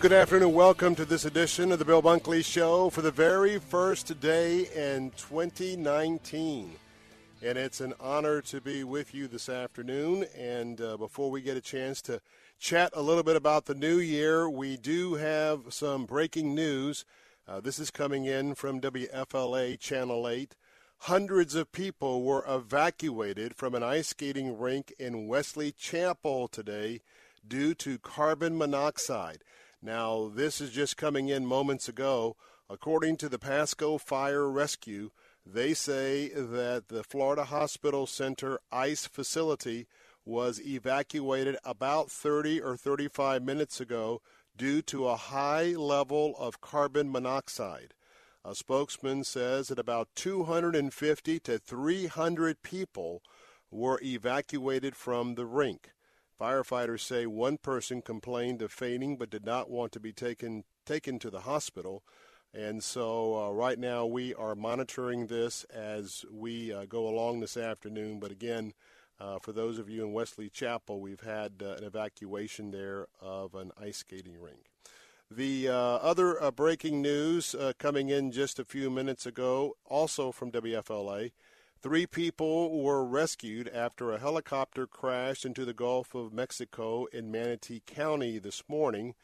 Good afternoon. Welcome to this edition of the Bill Bunkley Show for the very first day in 2019. And it's an honor to be with you this afternoon. And uh, before we get a chance to chat a little bit about the new year, we do have some breaking news. Uh, this is coming in from WFLA Channel 8. Hundreds of people were evacuated from an ice skating rink in Wesley Chapel today due to carbon monoxide. Now, this is just coming in moments ago. According to the Pasco Fire Rescue, they say that the Florida Hospital Center ICE facility was evacuated about 30 or 35 minutes ago due to a high level of carbon monoxide. A spokesman says that about 250 to 300 people were evacuated from the rink. Firefighters say one person complained of fainting but did not want to be taken taken to the hospital. And so uh, right now we are monitoring this as we uh, go along this afternoon. But again, uh, for those of you in Wesley Chapel, we've had uh, an evacuation there of an ice skating rink. The uh, other uh, breaking news coming in just a few minutes ago, also from WFLA. Three people were rescued after a helicopter crashed into the Gulf of Mexico in Manatee County this morning.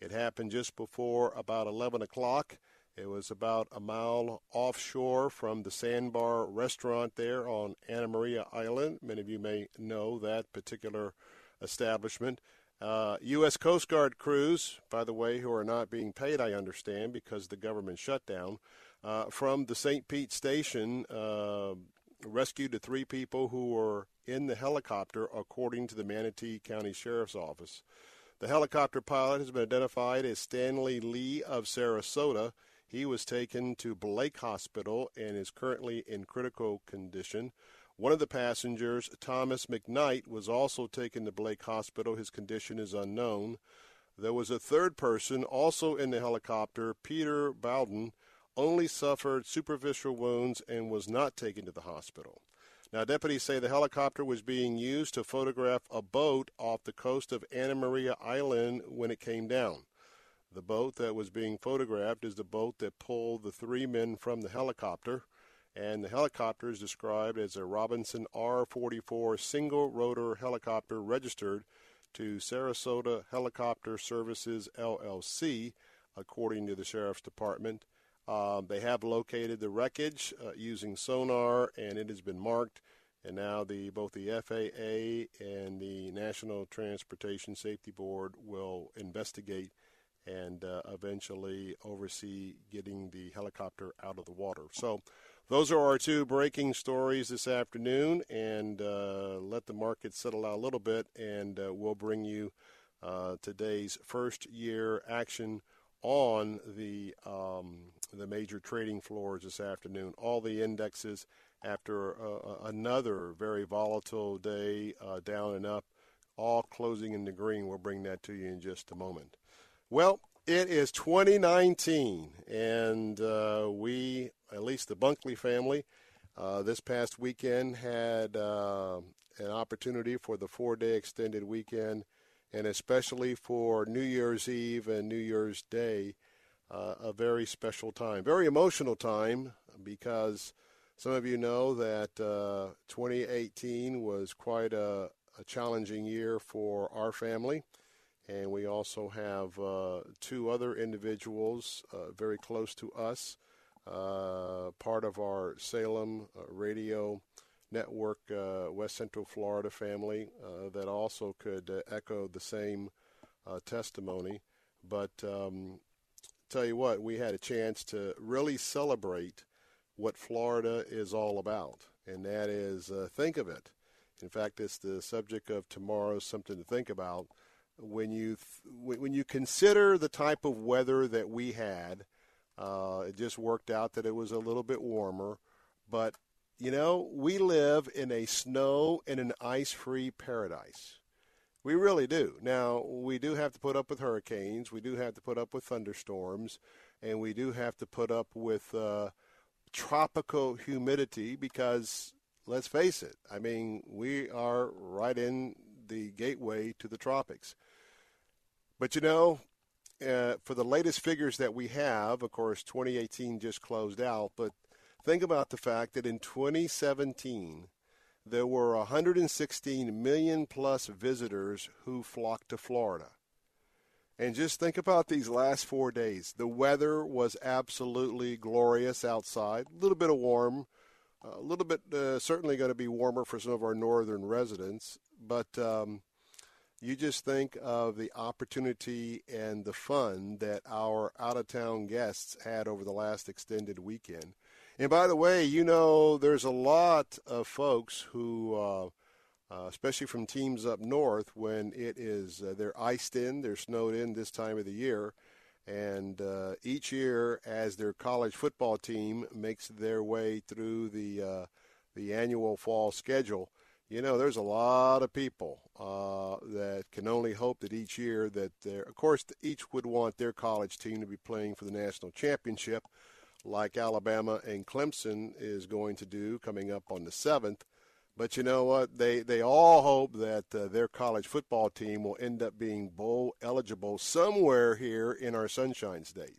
It happened just before about 11 o'clock. It was about a mile offshore from the Sandbar restaurant there on Anna Maria Island. Many of you may know that particular establishment. Uh, U.S. Coast Guard crews, by the way, who are not being paid, I understand, because the government shutdown, uh, from the St. Pete station uh, rescued the three people who were in the helicopter, according to the Manatee County Sheriff's Office. The helicopter pilot has been identified as Stanley Lee of Sarasota. He was taken to Blake Hospital and is currently in critical condition. One of the passengers, Thomas McKnight, was also taken to Blake Hospital. His condition is unknown. There was a third person also in the helicopter, Peter Bowden only suffered superficial wounds and was not taken to the hospital. Now, deputies say the helicopter was being used to photograph a boat off the coast of Anna Maria Island when it came down. The boat that was being photographed is the boat that pulled the three men from the helicopter, and the helicopter is described as a Robinson R 44 single rotor helicopter registered to Sarasota Helicopter Services LLC, according to the Sheriff's Department. Um, they have located the wreckage uh, using sonar, and it has been marked. And now the both the FAA and the National Transportation Safety Board will investigate and uh, eventually oversee getting the helicopter out of the water. So, those are our two breaking stories this afternoon, and uh, let the market settle out a little bit, and uh, we'll bring you uh, today's first year action on the um, the major trading floors this afternoon. All the indexes after uh, another very volatile day, uh, down and up. all closing in the green. We'll bring that to you in just a moment. Well, it is 2019, and uh, we, at least the Bunkley family, uh, this past weekend had uh, an opportunity for the four-day extended weekend, and especially for New Year's Eve and New Year's Day, uh, a very special time, very emotional time because some of you know that uh, 2018 was quite a, a, challenging year for our family. And we also have uh, two other individuals uh, very close to us, uh, part of our Salem uh, radio network, uh, West Central Florida family, that also could echo the same testimony. But um, tell you what, we had a chance to really celebrate what Florida is all about, and that is uh, think of it. In fact, it's the subject of tomorrow's something to think about. When you th- when you consider the type of weather that we had, uh, it just worked out that it was a little bit warmer, but you know we live in a snow and an ice-free paradise. We really do. Now, we do have to put up with hurricanes. We do have to put up with thunderstorms. And we do have to put up with uh, tropical humidity because, let's face it, I mean, we are right in the gateway to the tropics. But you know, uh, for the latest figures that we have, of course, 2018 just closed out, but think about the fact that in 2017, there were 116 million plus visitors who flocked to Florida. And just think about these last four days. The weather was absolutely glorious outside. A little bit of warm, a little bit uh, certainly going to be warmer for some of our northern residents. But um, you just think of the opportunity and the fun that our out of town guests had over the last extended weekend. And by the way, you know, there's a lot of folks who, uh, uh, especially from teams up north, when it is uh, they're iced in, they're snowed in this time of the year, and uh, each year as their college football team makes their way through the uh, the annual fall schedule, you know, there's a lot of people uh, that can only hope that each year that they're, of course, each would want their college team to be playing for the national championship like Alabama and Clemson is going to do coming up on the 7th. But you know what? They they all hope that uh, their college football team will end up being bowl eligible somewhere here in our Sunshine State.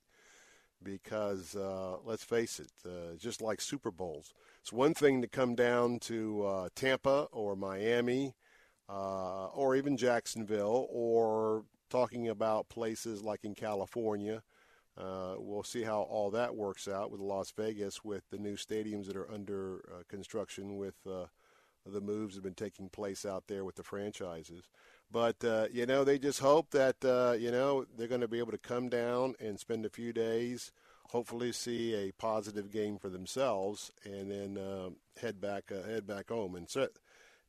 Because uh, let's face it, uh, just like Super Bowls, it's one thing to come down to uh, Tampa or Miami uh, or even Jacksonville or talking about places like in California uh, we'll see how all that works out with Las Vegas, with the new stadiums that are under uh, construction, with uh, the moves that have been taking place out there with the franchises. But uh, you know, they just hope that uh, you know they're going to be able to come down and spend a few days, hopefully see a positive game for themselves, and then uh, head back head back home. And so,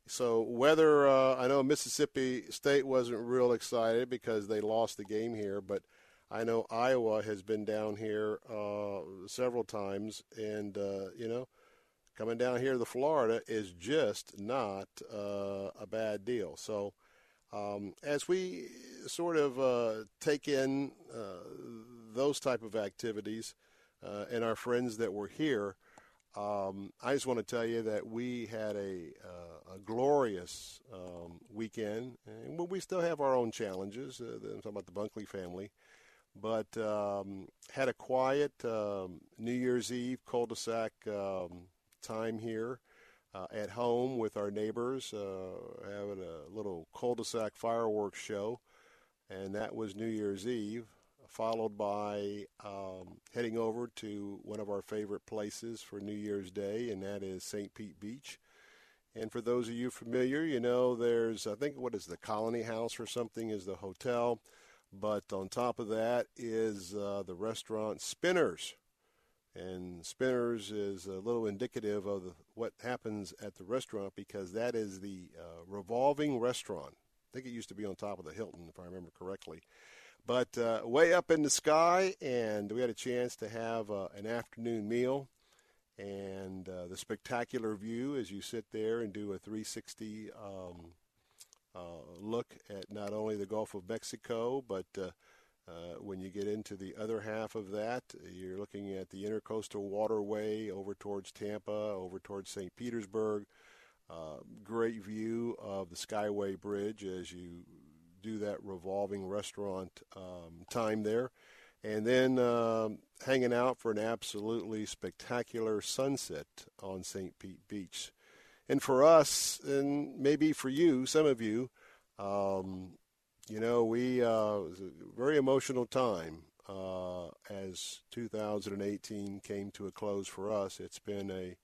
so whether I know Mississippi State wasn't real excited because they lost the game here, but I know Iowa has been down here uh, several times, and uh, you know, coming down here to Florida is just not uh, a bad deal. So, um, as we sort of uh, take in uh, those type of activities uh, and our friends that were here, um, I just want to tell you that we had a, a glorious um, weekend, and we still have our own challenges. I'm talking about the Bunkley family but um, had a quiet um, New Year's Eve cul-de-sac um, time here uh, at home with our neighbors, uh, having a little cul-de-sac fireworks show, and that was New Year's Eve. Followed by um, heading over to one of our favorite places for New Year's Day, and that is St. Pete Beach. And for those of you familiar, you know there's I think what is the Colony House or something is the hotel. But on top of that is uh, the restaurant Spinners. And Spinners is a little indicative of the, what happens at the restaurant because that is the uh, revolving restaurant. I think it used to be on top of the Hilton, if I remember correctly. But uh, way up in the sky, and we had a chance to have uh, an afternoon meal. And uh, the spectacular view as you sit there and do a 360 um, look at not only the Gulf of Mexico, but uh, uh, when you get into the other half of that, you're looking at the intercoastal waterway over towards Tampa, over towards St. Petersburg. Uh, great view of the Skyway Bridge as you do that revolving restaurant um, time there. And then um, hanging out for an absolutely spectacular sunset on St. Pete Beach. And for us, and maybe for you, some of you, um, you know, we uh, it was a very emotional time uh, as 2018 came to a close for us. It's been a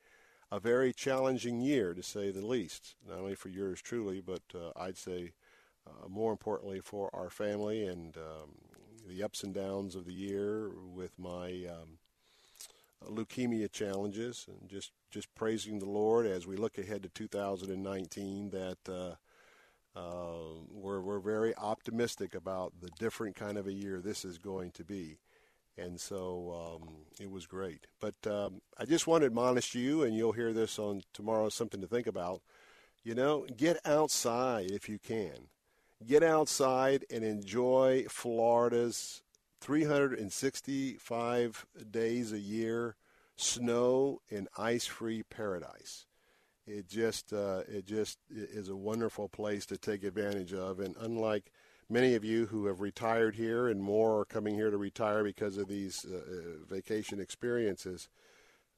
a very challenging year, to say the least. Not only for yours truly, but uh, I'd say uh, more importantly for our family and um, the ups and downs of the year with my um, leukemia challenges, and just just praising the Lord as we look ahead to 2019 that. Uh, uh, we're, we're very optimistic about the different kind of a year this is going to be. And so um, it was great. But um, I just want to admonish you, and you'll hear this on tomorrow, something to think about. You know, get outside if you can. Get outside and enjoy Florida's 365 days a year snow and ice-free paradise it just uh, it just is a wonderful place to take advantage of. And unlike many of you who have retired here, and more are coming here to retire because of these uh, uh, vacation experiences,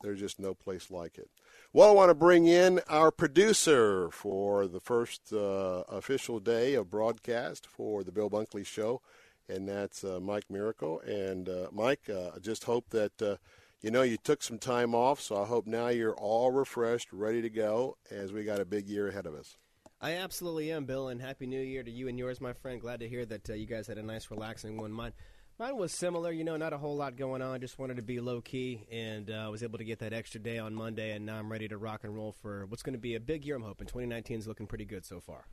there's just no place like it. Well, I want to bring in our producer for the first uh, official day of broadcast for the Bill Bunkley Show, and that's uh, Mike Miracle. And uh, Mike, I just hope that you know, you took some time off, so I hope now you're all refreshed, ready to go as we got a big year ahead of us. I absolutely am, Bill, and Happy New Year to you and yours, my friend. Glad to hear that uh, you guys had a nice, relaxing one. Mine, mine was similar, you know, not a whole lot going on. Just wanted to be low key, and uh, was able to get that extra day on Monday, and now I'm ready to rock and roll for what's going to be a big year, I'm hoping. 2019 is looking pretty good so far.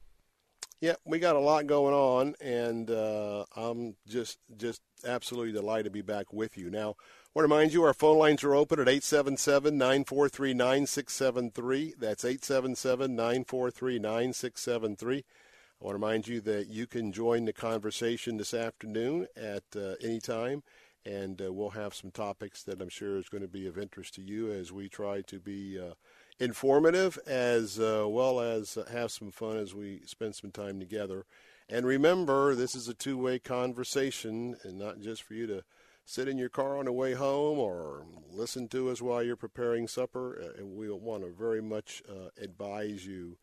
Yeah, we got a lot going on, and uh, I'm just just absolutely delighted to be back with you. Now, I want to remind you our phone lines are open at 877 943 9673. That's 877 943 9673. I want to remind you that you can join the conversation this afternoon at uh, any time, and uh, we'll have some topics that I'm sure is going to be of interest to you as we try to be uh, informative as uh, well as have some fun as we spend some time together. And remember, this is a two way conversation and not just for you to sit in your car on the way home or listen to us while you're preparing supper. Uh, and we want to very much uh, advise you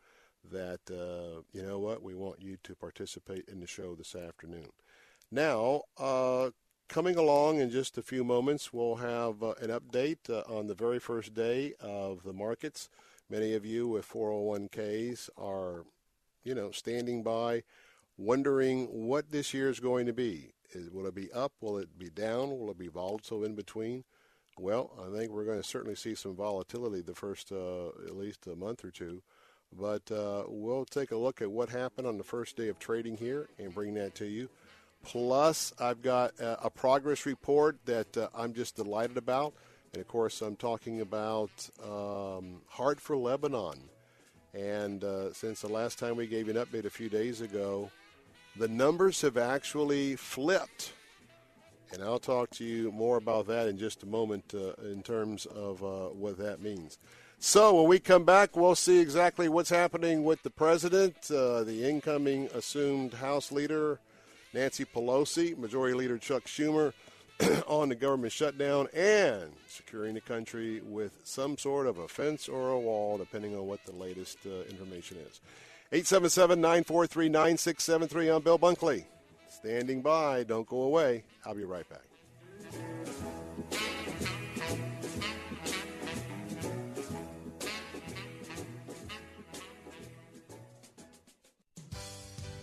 that, uh, you know what, we want you to participate in the show this afternoon. Now, uh, coming along in just a few moments, we'll have uh, an update uh, on the very first day of the markets. Many of you with 401ks are, you know, standing by, wondering what this year is going to be. Is, will it be up? Will it be down? Will it be volatile in between? Well, I think we're going to certainly see some volatility the first uh, at least a month or two. But uh, we'll take a look at what happened on the first day of trading here and bring that to you. Plus, I've got a, a progress report that uh, I'm just delighted about. And of course, I'm talking about um, Heart for Lebanon. And uh, since the last time we gave an update a few days ago, the numbers have actually flipped. And I'll talk to you more about that in just a moment uh, in terms of uh, what that means. So when we come back, we'll see exactly what's happening with the president, uh, the incoming assumed House leader, Nancy Pelosi, Majority Leader Chuck Schumer on the government shutdown and securing the country with some sort of a fence or a wall, depending on what the latest uh, information is. 877 943 9673 on Bill Bunkley. Standing by. Don't go away. I'll be right back.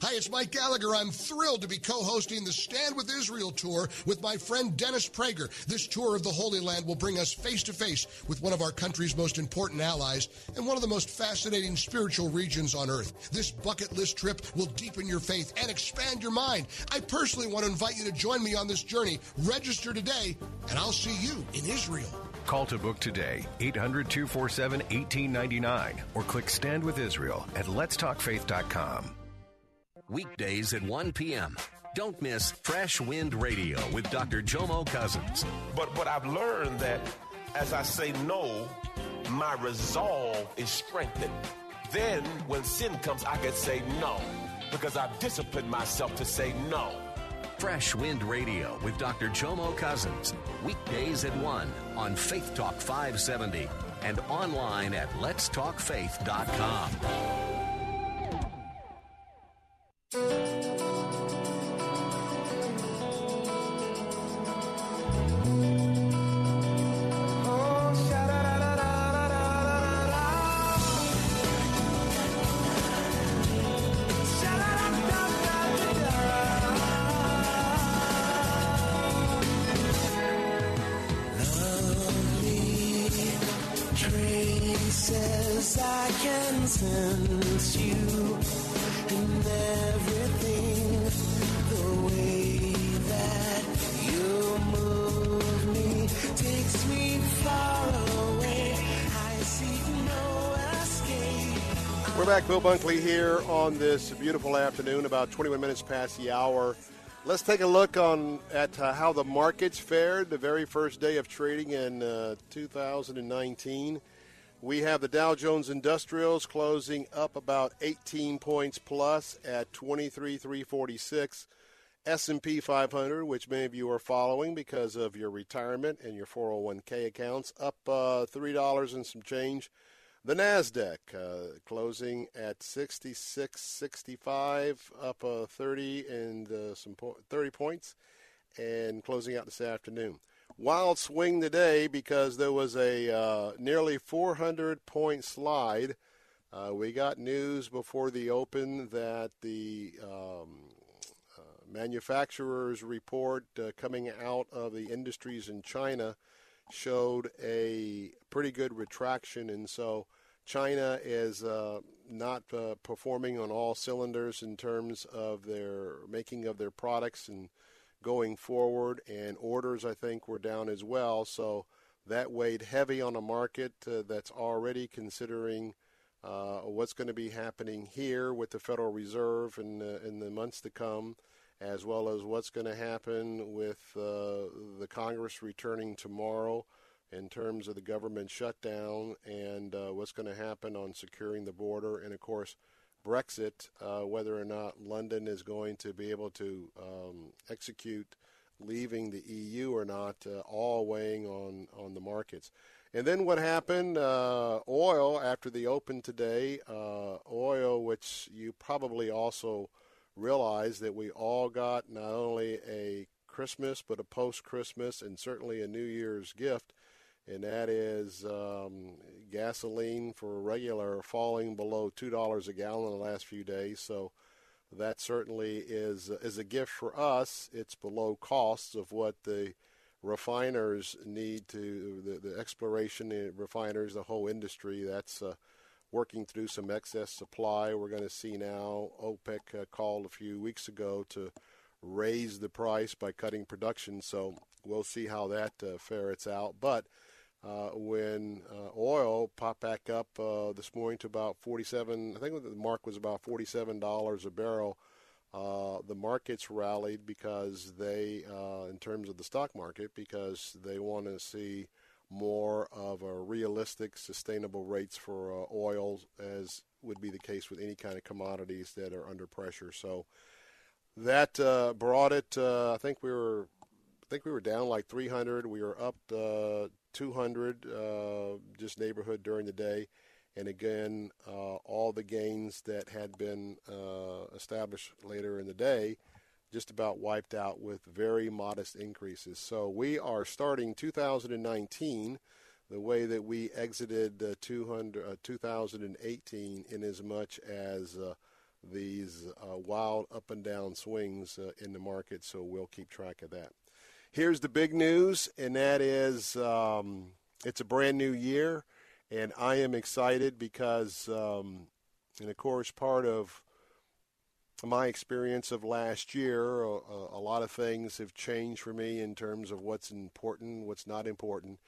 Hi, it's Mike Gallagher. I'm thrilled to be co hosting the Stand with Israel tour with my friend Dennis Prager. This tour of the Holy Land will bring us face to face with one of our country's most important allies and one of the most fascinating spiritual regions on earth. This bucket list trip will deepen your faith and expand your mind. I personally want to invite you to join me on this journey. Register today, and I'll see you in Israel. Call to book today, 800 247 1899, or click Stand with Israel at letstalkfaith.com. Weekdays at 1 p.m. Don't miss Fresh Wind Radio with Dr. Jomo Cousins. But what I've learned that as I say no, my resolve is strengthened. Then when sin comes, I can say no because I've disciplined myself to say no. Fresh Wind Radio with Dr. Jomo Cousins. Weekdays at 1 on Faith Talk 570 and online at letstalkfaith.com. I can sense you back, Bill Bunkley here on this beautiful afternoon, about 21 minutes past the hour. Let's take a look on at uh, how the markets fared the very first day of trading in uh, 2019. We have the Dow Jones Industrials closing up about 18 points plus at 23,346. S&P 500, which many of you are following because of your retirement and your 401k accounts, up uh, three dollars and some change. The Nasdaq uh, closing at 66.65, up uh, 30 and uh, some po- 30 points, and closing out this afternoon. Wild swing today because there was a uh, nearly 400 point slide. Uh, we got news before the open that the um, uh, manufacturers report coming out of the industries in China showed a pretty good retraction, and so China is uh, not uh, performing on all cylinders in terms of their making of their products and going forward. And orders, I think, were down as well. So that weighed heavy on a market uh, that's already considering uh, what's going to be happening here with the Federal Reserve in in the months to come, as well as what's going to happen with uh, the Congress returning tomorrow in terms of the government shutdown and uh, what's going to happen on securing the border, and of course, Brexit, uh, whether or not London is going to be able to um, execute leaving the EU or not, uh, all weighing on, on the markets. And then what happened? Uh, oil after the open today, uh, oil, which you probably also realize that we all got not only a Christmas but a post Christmas and certainly a New Year's gift and that is um, gasoline for regular falling below two dollars a gallon in the last few days. So that certainly is is a gift for us. It's below costs of what the refiners need to the, the exploration the refiners, the whole industry. That's uh, working through some excess supply. We're going to see now OPEC uh, called a few weeks ago to raise the price by cutting production. So we'll see how that uh, ferrets out, but uh, when uh, oil popped back up uh, this morning to about 47. I think the mark was about 47 dollars a barrel. Uh, the markets rallied because they, in terms of the stock market, because they want to see more of a realistic, sustainable rates for uh, oil, as would be the case with any kind of commodities that are under pressure. So that uh, brought it. Uh, I think we were, I think we were down like 300. We were up uh, 200, uh, just neighborhood during the day, and again, uh, all the gains that had been established later in the day, just about wiped out with very modest increases. So we are starting 2019 the way that we exited uh, 200, uh, 2018 in as much as uh, these uh, wild up and down swings uh, in the market, so we'll keep track of that. Here's the big news, and that is um, it's a brand new year, and I am excited because, um, and of course, part of my experience of last year, a, a lot of things have changed for me in terms of what's important, what's not important.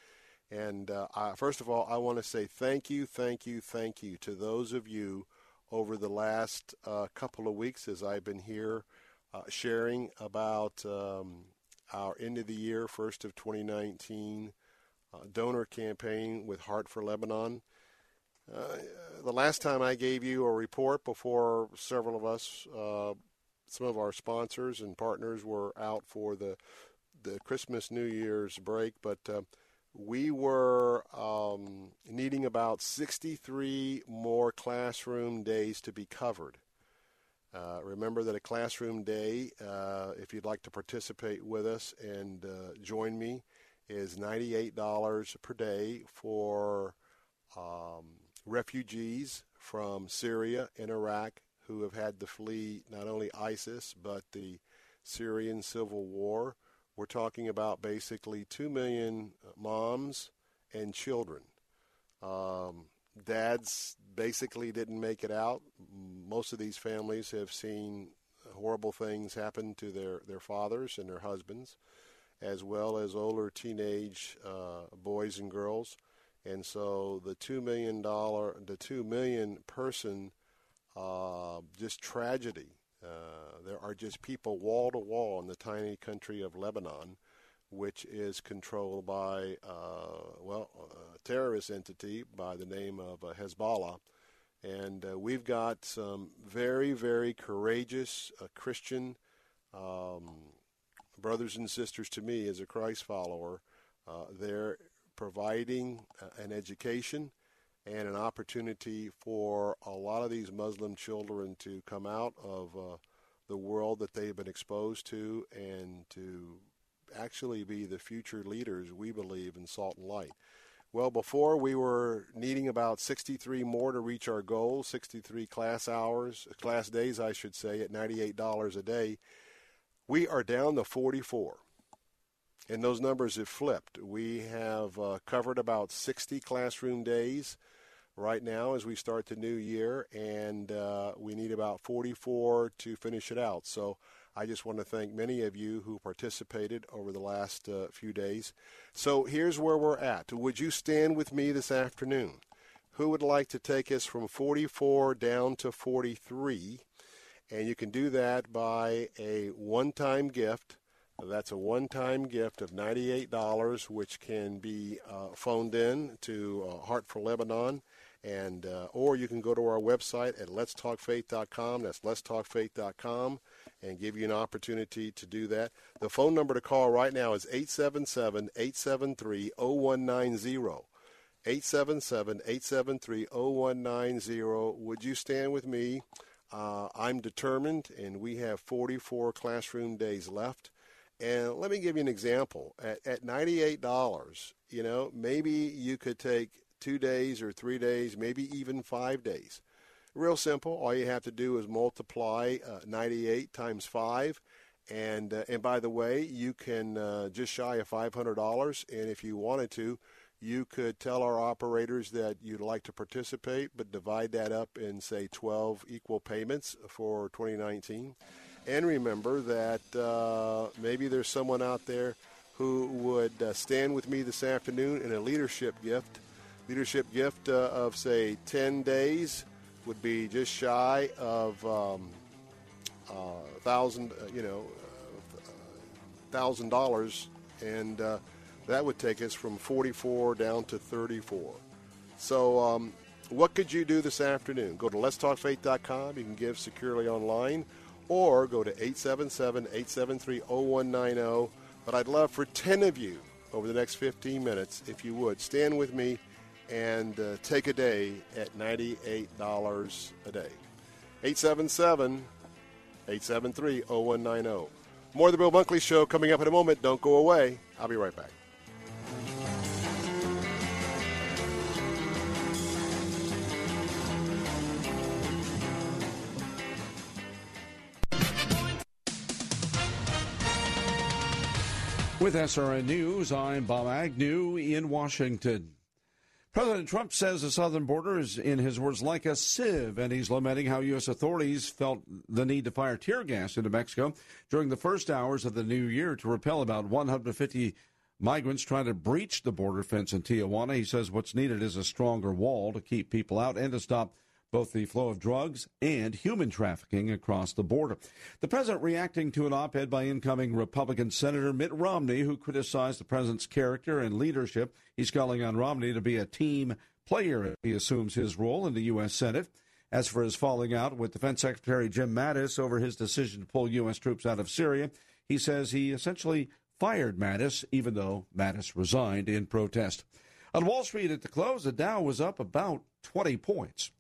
And uh, I, first of all, I want to say thank you, thank you, thank you to those of you over the last uh, couple of weeks as I've been here uh, sharing about um, our end of the year, first of 2019 uh, donor campaign with Heart for Lebanon. Uh, the last time I gave you a report before several of us, uh, some of our sponsors and partners were out for the the Christmas New Year's break, but we were um, needing about 63 more classroom days to be covered. Uh, remember that a classroom day, uh, if you'd like to participate with us and uh, join me, is $98 per day for um, refugees from Syria and Iraq who have had to flee not only ISIS but the Syrian civil war. We're talking about basically 2 million moms and children. Um, dads basically didn't make it out. Most of these families have seen horrible things happen to their, their fathers and their husbands, as well as older teenage uh, boys and girls. And so the two million dollar, the two million person, uh, just tragedy uh, there are just people wall to wall in the tiny country of Lebanon, which is controlled by, uh, well, a terrorist entity by the name of uh, Hezbollah. And uh, we've got some very, very courageous uh, Christian um, brothers and sisters to me as a Christ follower. they're providing an education and an opportunity for a lot of these Muslim children to come out of uh, the world that they've been exposed to and to actually be the future leaders we believe in salt and light. Well, before we were needing about 63 more to reach our goal, 63 class hours, class days, I should say, at $98 a day. We are down to 44. And those numbers have flipped. We have uh, covered about 60 classroom days right now as we start the new year, and uh, we need about 44 to finish it out. So I just want to thank many of you who participated over the last uh, few days. So here's where we're at. Would you stand with me this afternoon? Who would like to take us from 44 down to 43? And you can do that by a one time gift. That's a one time gift of $98, which can be uh, phoned in to uh, Heart for Lebanon and uh, or you can go to our website at letstalkfaith.com. That's letstalkfaith.com, and give you an opportunity to do that. The phone number to call right now is 877-873-0190. 877-873-0190. Would you stand with me? Uh, I'm determined, and we have 44 classroom days left. And let me give you an example. At, at $98, you know, maybe you could take two days or three days, maybe even five days. Real simple. All you have to do is multiply uh, 98 times 5. And, uh, and by the way, you can uh, just shy of $500. And if you wanted to, you could tell our operators that you'd like to participate, but divide that up in, say, 12 equal payments for 2019. And remember that uh, maybe there's someone out there who would uh, stand with me this afternoon in a leadership gift leadership gift uh, of say 10 days would be just shy of um, uh, thousand, uh, you know, uh, thousand dollars, and that would take us from 44 down to 34. So, um, what could you do this afternoon? Go to letstalkfaith.com. You can give securely online, or go to 877 873 0190. But I'd love for 10 of you over the next 15 minutes, if you would, stand with me and uh, take a day at $98 a day. 877 873 0190. More of the Bill Bunkley Show coming up in a moment. Don't go away. I'll be right back. With SRN News, I'm Bob Agnew in Washington. President Trump says the southern border is, in his words, like a sieve, and he's lamenting how U.S. authorities felt the need to fire tear gas into Mexico during the first hours of the new year to repel about 150 migrants trying to breach the border fence in Tijuana. He says what's needed is a stronger wall to keep people out and to stop both the flow of drugs and human trafficking across the border. The president reacting to an op ed by incoming Republican Senator Mitt Romney, who criticized the president's character and leadership. He's calling on Romney to be a team player he assumes his role in the U.S. Senate. As for his falling out with Defense Secretary Jim Mattis over his decision to pull U.S. troops out of Syria, he says he essentially fired Mattis, even though Mattis resigned in protest. On Wall Street at the close, the Dow was up about 20 points.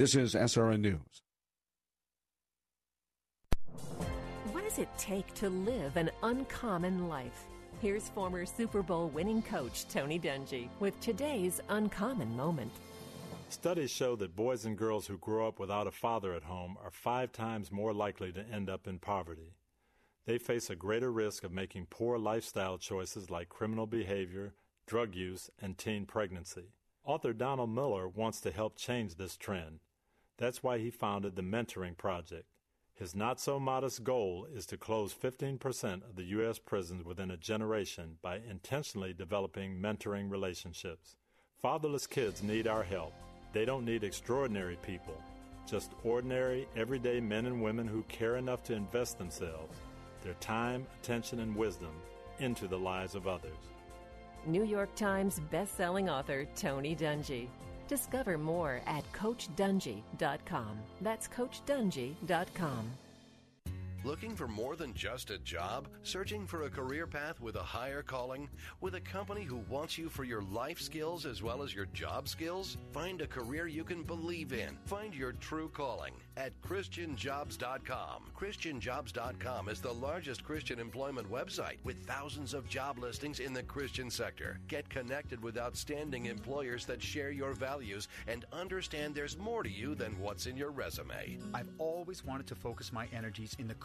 This is SRN News. What does it take to live an uncommon life? Here's former Super Bowl winning coach Tony Dungy with today's uncommon moment. Studies show that boys and girls who grow up without a father at home are five times more likely to end up in poverty. They face a greater risk of making poor lifestyle choices like criminal behavior, drug use, and teen pregnancy. Author Donald Miller wants to help change this trend. That's why he founded the Mentoring Project. His not so modest goal is to close 15% of the U.S. prisons within a generation by intentionally developing mentoring relationships. Fatherless kids need our help. They don't need extraordinary people, just ordinary, everyday men and women who care enough to invest themselves, their time, attention, and wisdom into the lives of others. New York Times best-selling author Tony Dungy. Discover more at CoachDungy.com. That's CoachDungy.com. Looking for more than just a job? Searching for a career path with a higher calling? With a company who wants you for your life skills as well as your job skills? Find a career you can believe in. Find your true calling at ChristianJobs.com. ChristianJobs.com is the largest Christian employment website with thousands of job listings in the Christian sector. Get connected with outstanding employers that share your values and understand there's more to you than what's in your resume. I've always wanted to focus my energies in the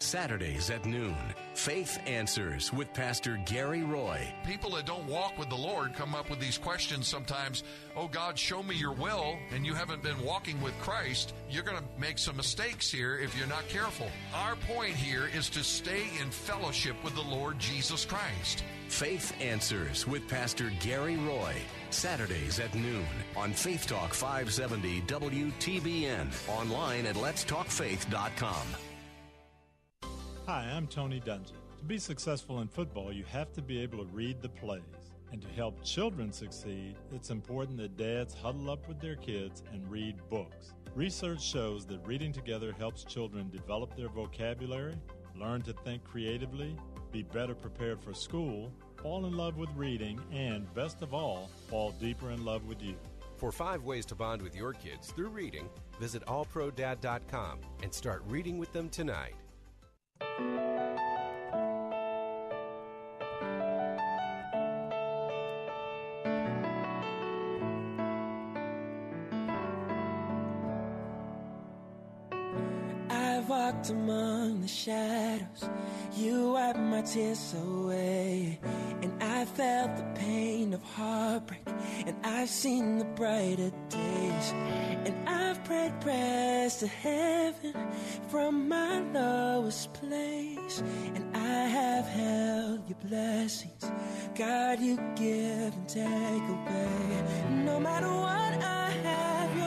Saturdays at noon, Faith Answers with Pastor Gary Roy. People that don't walk with the Lord come up with these questions sometimes. Oh, God, show me your will, and you haven't been walking with Christ. You're going to make some mistakes here if you're not careful. Our point here is to stay in fellowship with the Lord Jesus Christ. Faith Answers with Pastor Gary Roy. Saturdays at noon on Faith Talk 570 WTBN. Online at letstalkfaith.com. Hi, I'm Tony Dungy. To be successful in football, you have to be able to read the plays. And to help children succeed, it's important that dads huddle up with their kids and read books. Research shows that reading together helps children develop their vocabulary, learn to think creatively, be better prepared for school, fall in love with reading, and, best of all, fall deeper in love with you. For five ways to bond with your kids through reading, visit allprodad.com and start reading with them tonight. うん。Walked among the shadows. You wiped my tears away. And I felt the pain of heartbreak. And I've seen the brighter days. And I've prayed prayers to heaven from my lowest place. And I have held your blessings. God, you give and take away. No matter what I have,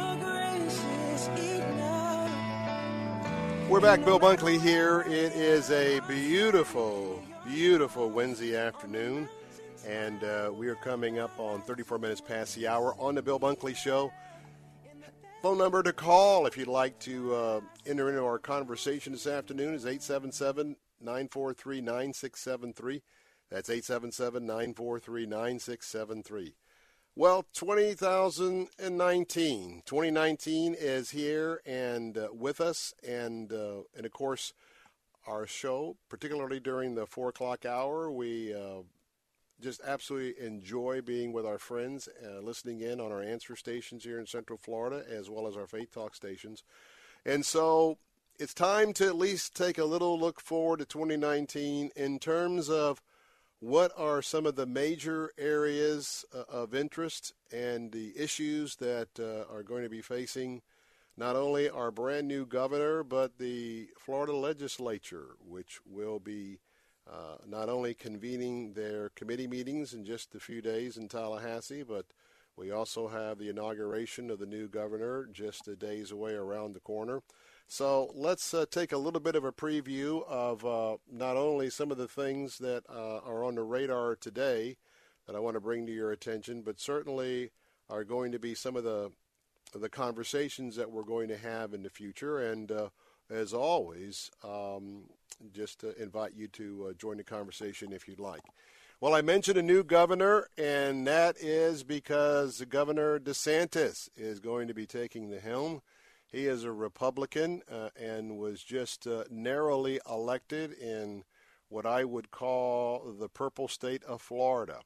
We're back, Bill Bunkley here. It is a beautiful, beautiful Wednesday afternoon, and uh, we are coming up on 34 minutes past the hour on the Bill Bunkley Show. Phone number to call if you'd like to uh, enter into our conversation this afternoon is 877 943 9673. That's 877 943 9673. Well, 2019. 2019 is here and uh, with us, and uh, and of course, our show, particularly during the four o'clock hour, we uh, just absolutely enjoy being with our friends, uh, listening in on our answer stations here in Central Florida, as well as our Faith Talk stations, and so. It's time to at least take a little look forward to 2019 in terms of what are some of the major areas uh, of interest and the issues that uh, are going to be facing not only our brand new governor, but the Florida legislature, which will be uh, not only convening their committee meetings in just a few days in Tallahassee, but we also have the inauguration of the new governor just a days away around the corner. So let's uh, take a little bit of a preview of uh, not only some of the things that uh, are on the radar today that I want to bring to your attention, but certainly are going to be some of the the conversations that we're going to have in the future. And uh, as always, um, just invite you to uh, join the conversation if you'd like. Well, I mentioned a new governor, and that is because Governor DeSantis is going to be taking the helm. He is a Republican uh, and was just uh, narrowly elected in what I would call the purple state of Florida.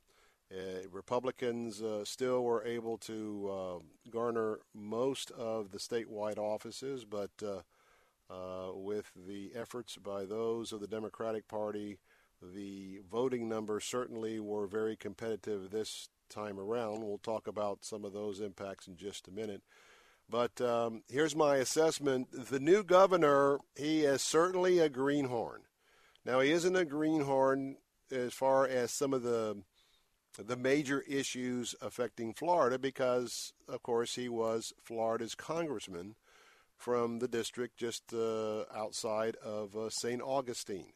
Uh, Republicans uh, still were able to uh, garner most of the statewide offices, but uh, with the efforts by those of the Democratic Party, the voting numbers certainly were very competitive this time around. We'll talk about some of those impacts in just a minute. But um, here's my assessment. The new governor, he is certainly a greenhorn. Now, he isn't a greenhorn as far as some of the the major issues affecting Florida because, of course, he was Florida's congressman from the district just uh, outside of uh, St. Augustine.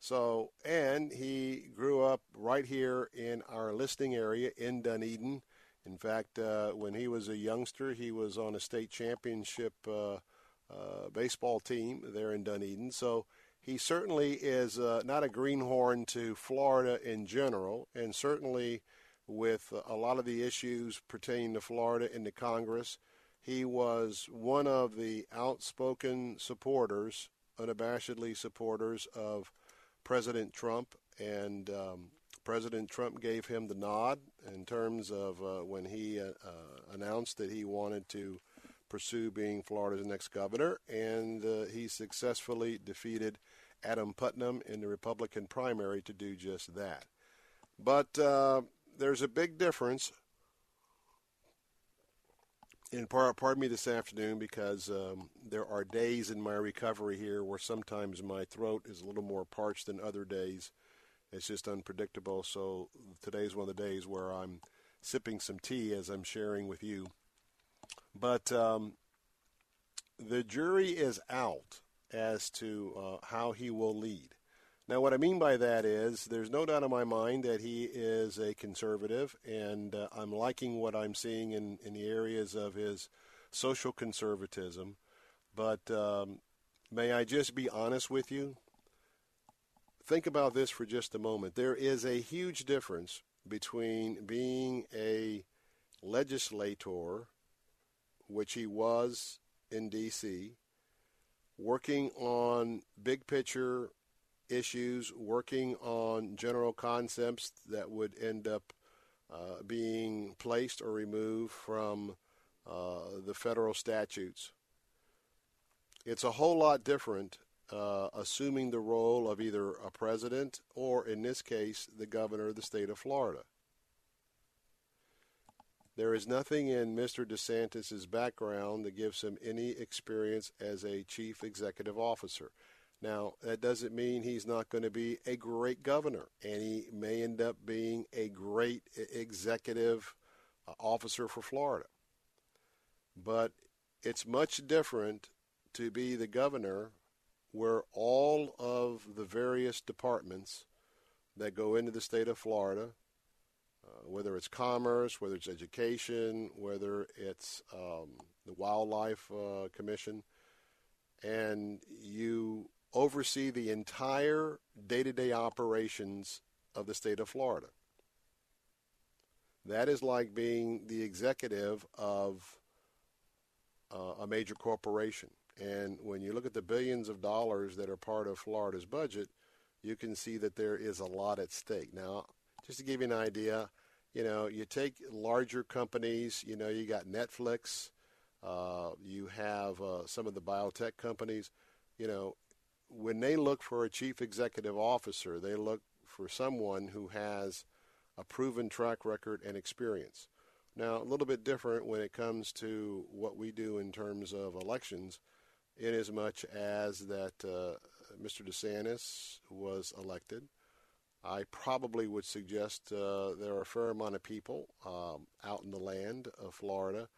So, and he grew up right here in our listing area in Dunedin. In fact, uh, when he was a youngster, he was on a state championship uh, uh, baseball team there in Dunedin. So he certainly is uh, not a greenhorn to Florida in general, and certainly with a lot of the issues pertaining to Florida in the Congress. He was one of the outspoken supporters, unabashedly supporters of President Trump, and um, President Trump gave him the nod in terms of uh, when he uh, uh, announced that he wanted to pursue being Florida's next governor, and uh, he successfully defeated Adam Putnam in the Republican primary to do just that. But uh, there's a big difference. In part, pardon me this afternoon because um, there are days in my recovery here where sometimes my throat is a little more parched than other days it's just unpredictable. So today's one of the days where I'm sipping some tea as I'm sharing with you. But um, the jury is out as to uh, how he will lead. Now, what I mean by that is there's no doubt in my mind that he is a conservative, and uh, I'm liking what I'm seeing in, in the areas of his social conservatism. But um, may I just be honest with you? Think about this for just a moment. There is a huge difference between being a legislator, which he was in D.C., working on big picture issues, working on general concepts that would end up uh, being placed or removed from uh, the federal statutes. It's a whole lot different uh, assuming the role of either a president or, in this case, the governor of the state of Florida. There is nothing in Mr. DeSantis' background that gives him any experience as a chief executive officer. Now, that doesn't mean he's not going to be a great governor, and he may end up being a great executive uh, officer for Florida. But it's much different to be the governor where all of the various departments that go into the state of Florida, uh, whether it's commerce, whether it's education, whether it's um, the Wildlife uh, Commission, and you oversee the entire day to day operations of the state of Florida. That is like being the executive of uh, a major corporation. And when you look at the billions of dollars that are part of Florida's budget, you can see that there is a lot at stake. Now, just to give you an idea, you know, you take larger companies, you know, you got Netflix, uh, you have uh, some of the biotech companies, you know, when they look for a chief executive officer, they look for someone who has a proven track record and experience. Now, a little bit different when it comes to what we do in terms of elections, in as much as that uh, Mr. DeSantis was elected. I probably would suggest uh, there are a fair amount of people um, out in the land of Florida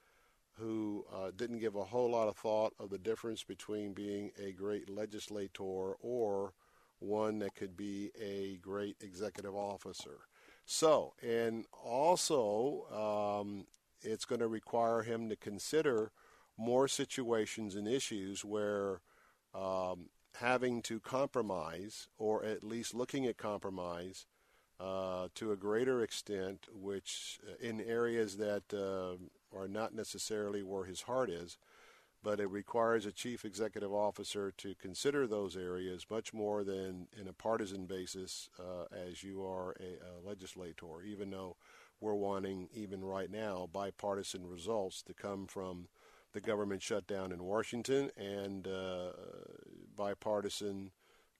who uh, didn't give a whole lot of thought of the difference between being a great legislator or one that could be a great executive officer. So, and also, um, it's going to require him to consider more situations and issues where um, having to compromise, or at least looking at compromise, uh, to a greater extent, which uh, in areas that uh, are not necessarily where his heart is, but it requires a chief executive officer to consider those areas much more than in a partisan basis uh, as you are a, a, legislator, even though we're wanting, even right now, bipartisan results to come from the government shutdown in Washington and uh, bipartisan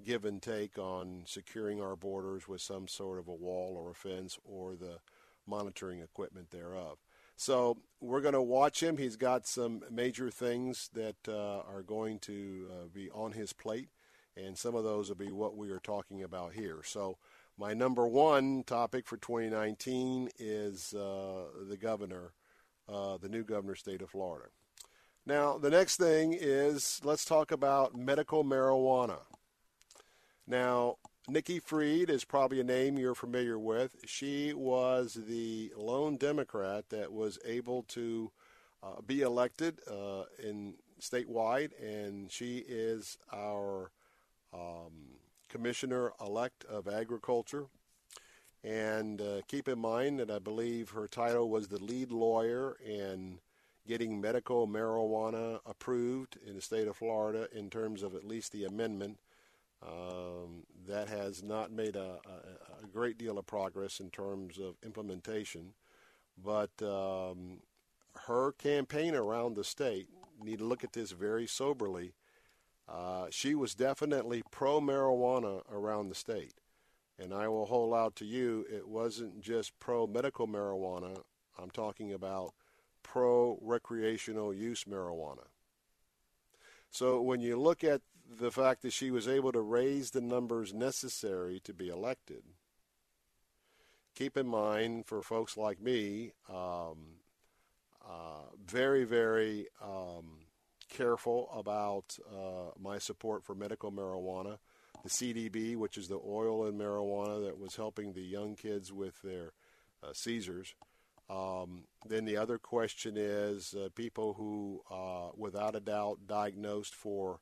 give and take on securing our borders with some sort of a wall or a fence or the monitoring equipment thereof. So we're going to watch him. He's got some major things that uh, are going to uh, be on his plate, and some of those will be what we are talking about here. So my number one topic for 2019 is uh, the governor, uh, the new governor, state of Florida. Now the next thing is let's talk about medical marijuana. Now Nikki Fried is probably a name you're familiar with. She was the lone Democrat that was able to uh, be elected uh, in statewide, and she is our um, commissioner elect of agriculture. And uh, keep in mind that I believe her title was the lead lawyer in getting medical marijuana approved in the state of Florida in terms of at least the amendment um, that has not made a, a, a, great deal of progress in terms of implementation, but um, her campaign around the state need to look at this very soberly. Uh, she was definitely pro marijuana around the state. And I will hold out to you, it wasn't just pro medical marijuana. I'm talking about pro recreational use marijuana. So when you look at the fact that she was able to raise the numbers necessary to be elected. Keep in mind, for folks like me, um, uh, very, very um, careful about uh, my support for medical marijuana. The CBD, which is the oil in marijuana that was helping the young kids with their uh, seizures. Um, then the other question is uh, people who, uh, without a doubt, diagnosed for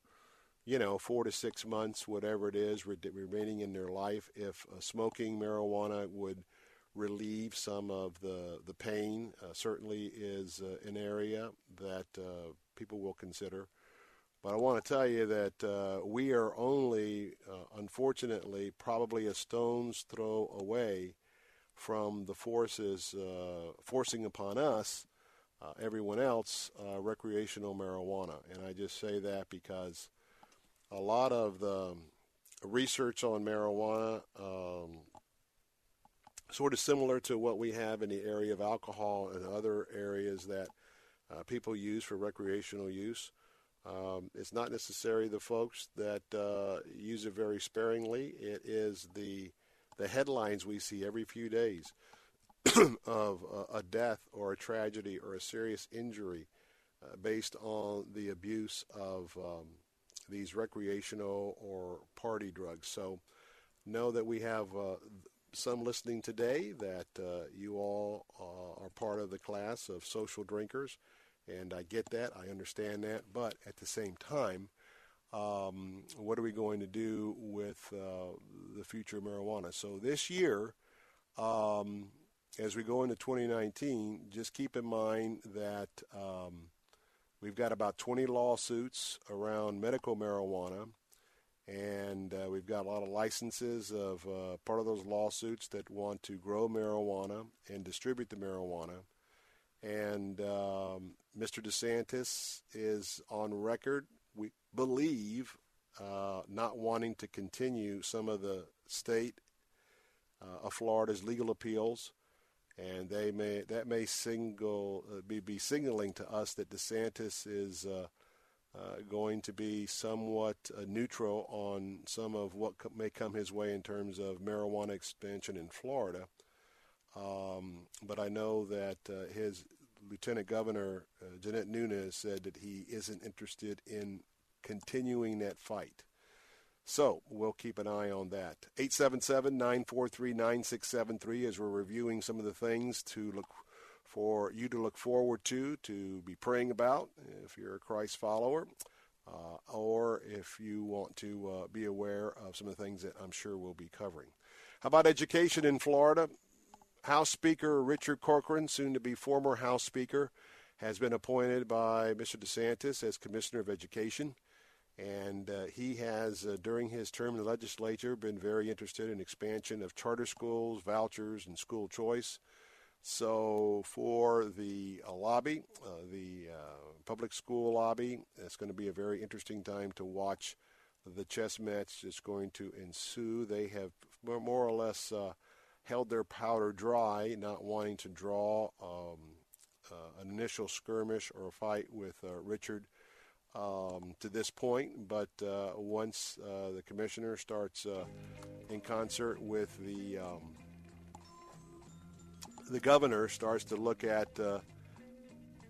you know, four to six months, whatever it is, re- remaining in their life. If uh, smoking marijuana would relieve some of the the pain, uh, certainly is uh, an area that uh, people will consider. But I want to tell you that we are only, unfortunately, probably a stone's throw away from the forces forcing upon us, everyone else, recreational marijuana. And I just say that because a lot of the research on marijuana, um, sort of similar to what we have in the area of alcohol and other areas that uh, people use for recreational use. Um, it's not necessarily the folks that uh, use it very sparingly. It is the the headlines we see every few days of a death or a tragedy or a serious injury uh, based on the abuse of um, these recreational or party drugs. So know that we have uh, some listening today that uh, you all uh, are part of the class of social drinkers, and I get that, I understand that, but at the same time, um, what are we going to do with uh, the future of marijuana? So this year, um, as we go into 2019, just keep in mind that um, we've got about 20 lawsuits around medical marijuana and uh, we've got a lot of licenses of uh, part of those lawsuits that want to grow marijuana and distribute the marijuana. And um, Mr. DeSantis is on record, believe, uh, not wanting to continue some of the state uh, of Florida's legal appeals. And they may that may single uh, be, be signaling to us that DeSantis is uh, uh, going to be somewhat uh, neutral on some of what co- may come his way in terms of marijuana expansion in Florida. Um, but I know that his Lieutenant Governor, Jeanette Nunez, said that he isn't interested in continuing that fight. So we'll keep an eye on that. 877 943 9673 as we're reviewing some of the things to look for you to look forward to, to be praying about if you're a Christ follower, uh, or if you want to uh, be aware of some of the things that I'm sure we'll be covering. How about education in Florida? House Speaker Richard Corcoran, soon to be former House Speaker, has been appointed by Mr. DeSantis as Commissioner of Education. And uh, he has, uh, during his term in the legislature, been very interested in expansion of charter schools, vouchers, and school choice. So for the uh, lobby, uh, the uh, public school lobby, it's going to be a very interesting time to watch the chess match that's going to ensue. They have more or less uh, held their powder dry, not wanting to draw um, an initial skirmish or a fight with Richard. Um, to this point, but once the commissioner starts in concert with the um, the governor starts to look at uh,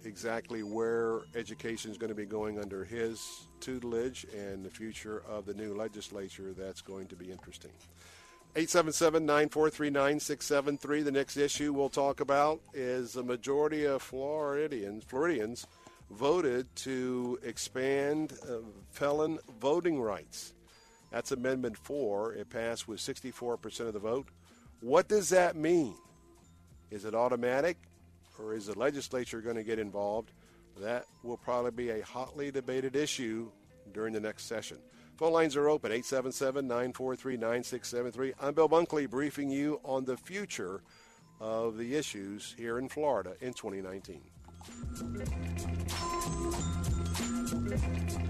exactly where education is going to be going under his tutelage and the future of the new legislature, that's going to be interesting. 877 943 9673. The next issue we'll talk about is the majority of Floridians, Floridians voted to expand uh, felon voting rights. That's Amendment 4. It passed with 64% of the vote. What does that mean? Is it automatic or is the legislature going to get involved? That will probably be a hotly debated issue during the next session. Phone lines are open 877 943 9673. I'm Bill Bunkley briefing you on the future of the issues here in Florida in 2019. thank you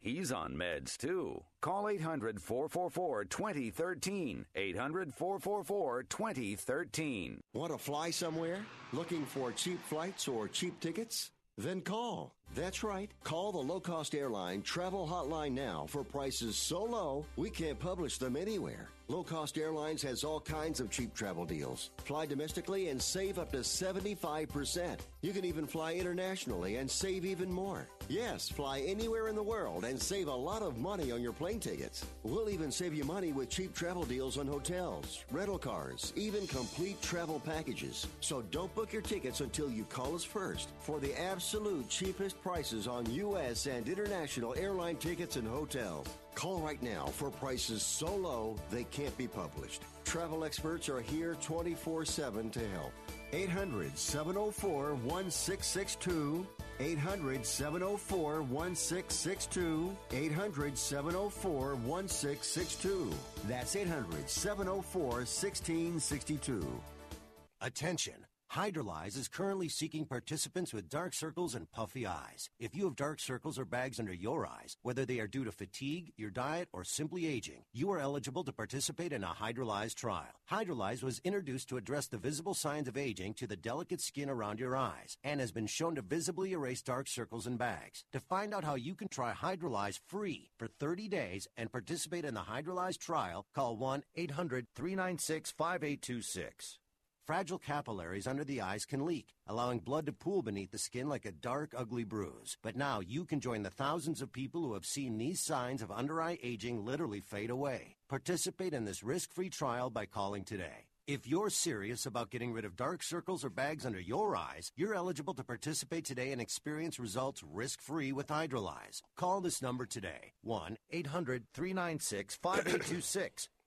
He's on meds too. Call 800 444 2013. 800 444 2013. Want to fly somewhere? Looking for cheap flights or cheap tickets? Then call. That's right. Call the low cost airline travel hotline now for prices so low we can't publish them anywhere. Low Cost Airlines has all kinds of cheap travel deals. Fly domestically and save up to 75%. You can even fly internationally and save even more. Yes, fly anywhere in the world and save a lot of money on your plane tickets. We'll even save you money with cheap travel deals on hotels, rental cars, even complete travel packages. So don't book your tickets until you call us first for the absolute cheapest prices on U.S. and international airline tickets and hotels. Call right now for prices so low they can't be published. Travel experts are here 24 7 to help. 800 704 1662. 800 704 1662. 800 704 1662. That's 800 704 1662. Attention! Hydrolyze is currently seeking participants with dark circles and puffy eyes. If you have dark circles or bags under your eyes, whether they are due to fatigue, your diet, or simply aging, you are eligible to participate in a Hydrolyze trial. Hydrolyze was introduced to address the visible signs of aging to the delicate skin around your eyes and has been shown to visibly erase dark circles and bags. To find out how you can try Hydrolyze free for 30 days and participate in the Hydrolyze trial, call 1 800 396 5826. Fragile capillaries under the eyes can leak, allowing blood to pool beneath the skin like a dark, ugly bruise. But now you can join the thousands of people who have seen these signs of under eye aging literally fade away. Participate in this risk free trial by calling today. If you're serious about getting rid of dark circles or bags under your eyes, you're eligible to participate today and experience results risk free with Hydrolyze. Call this number today 1 800 396 5826.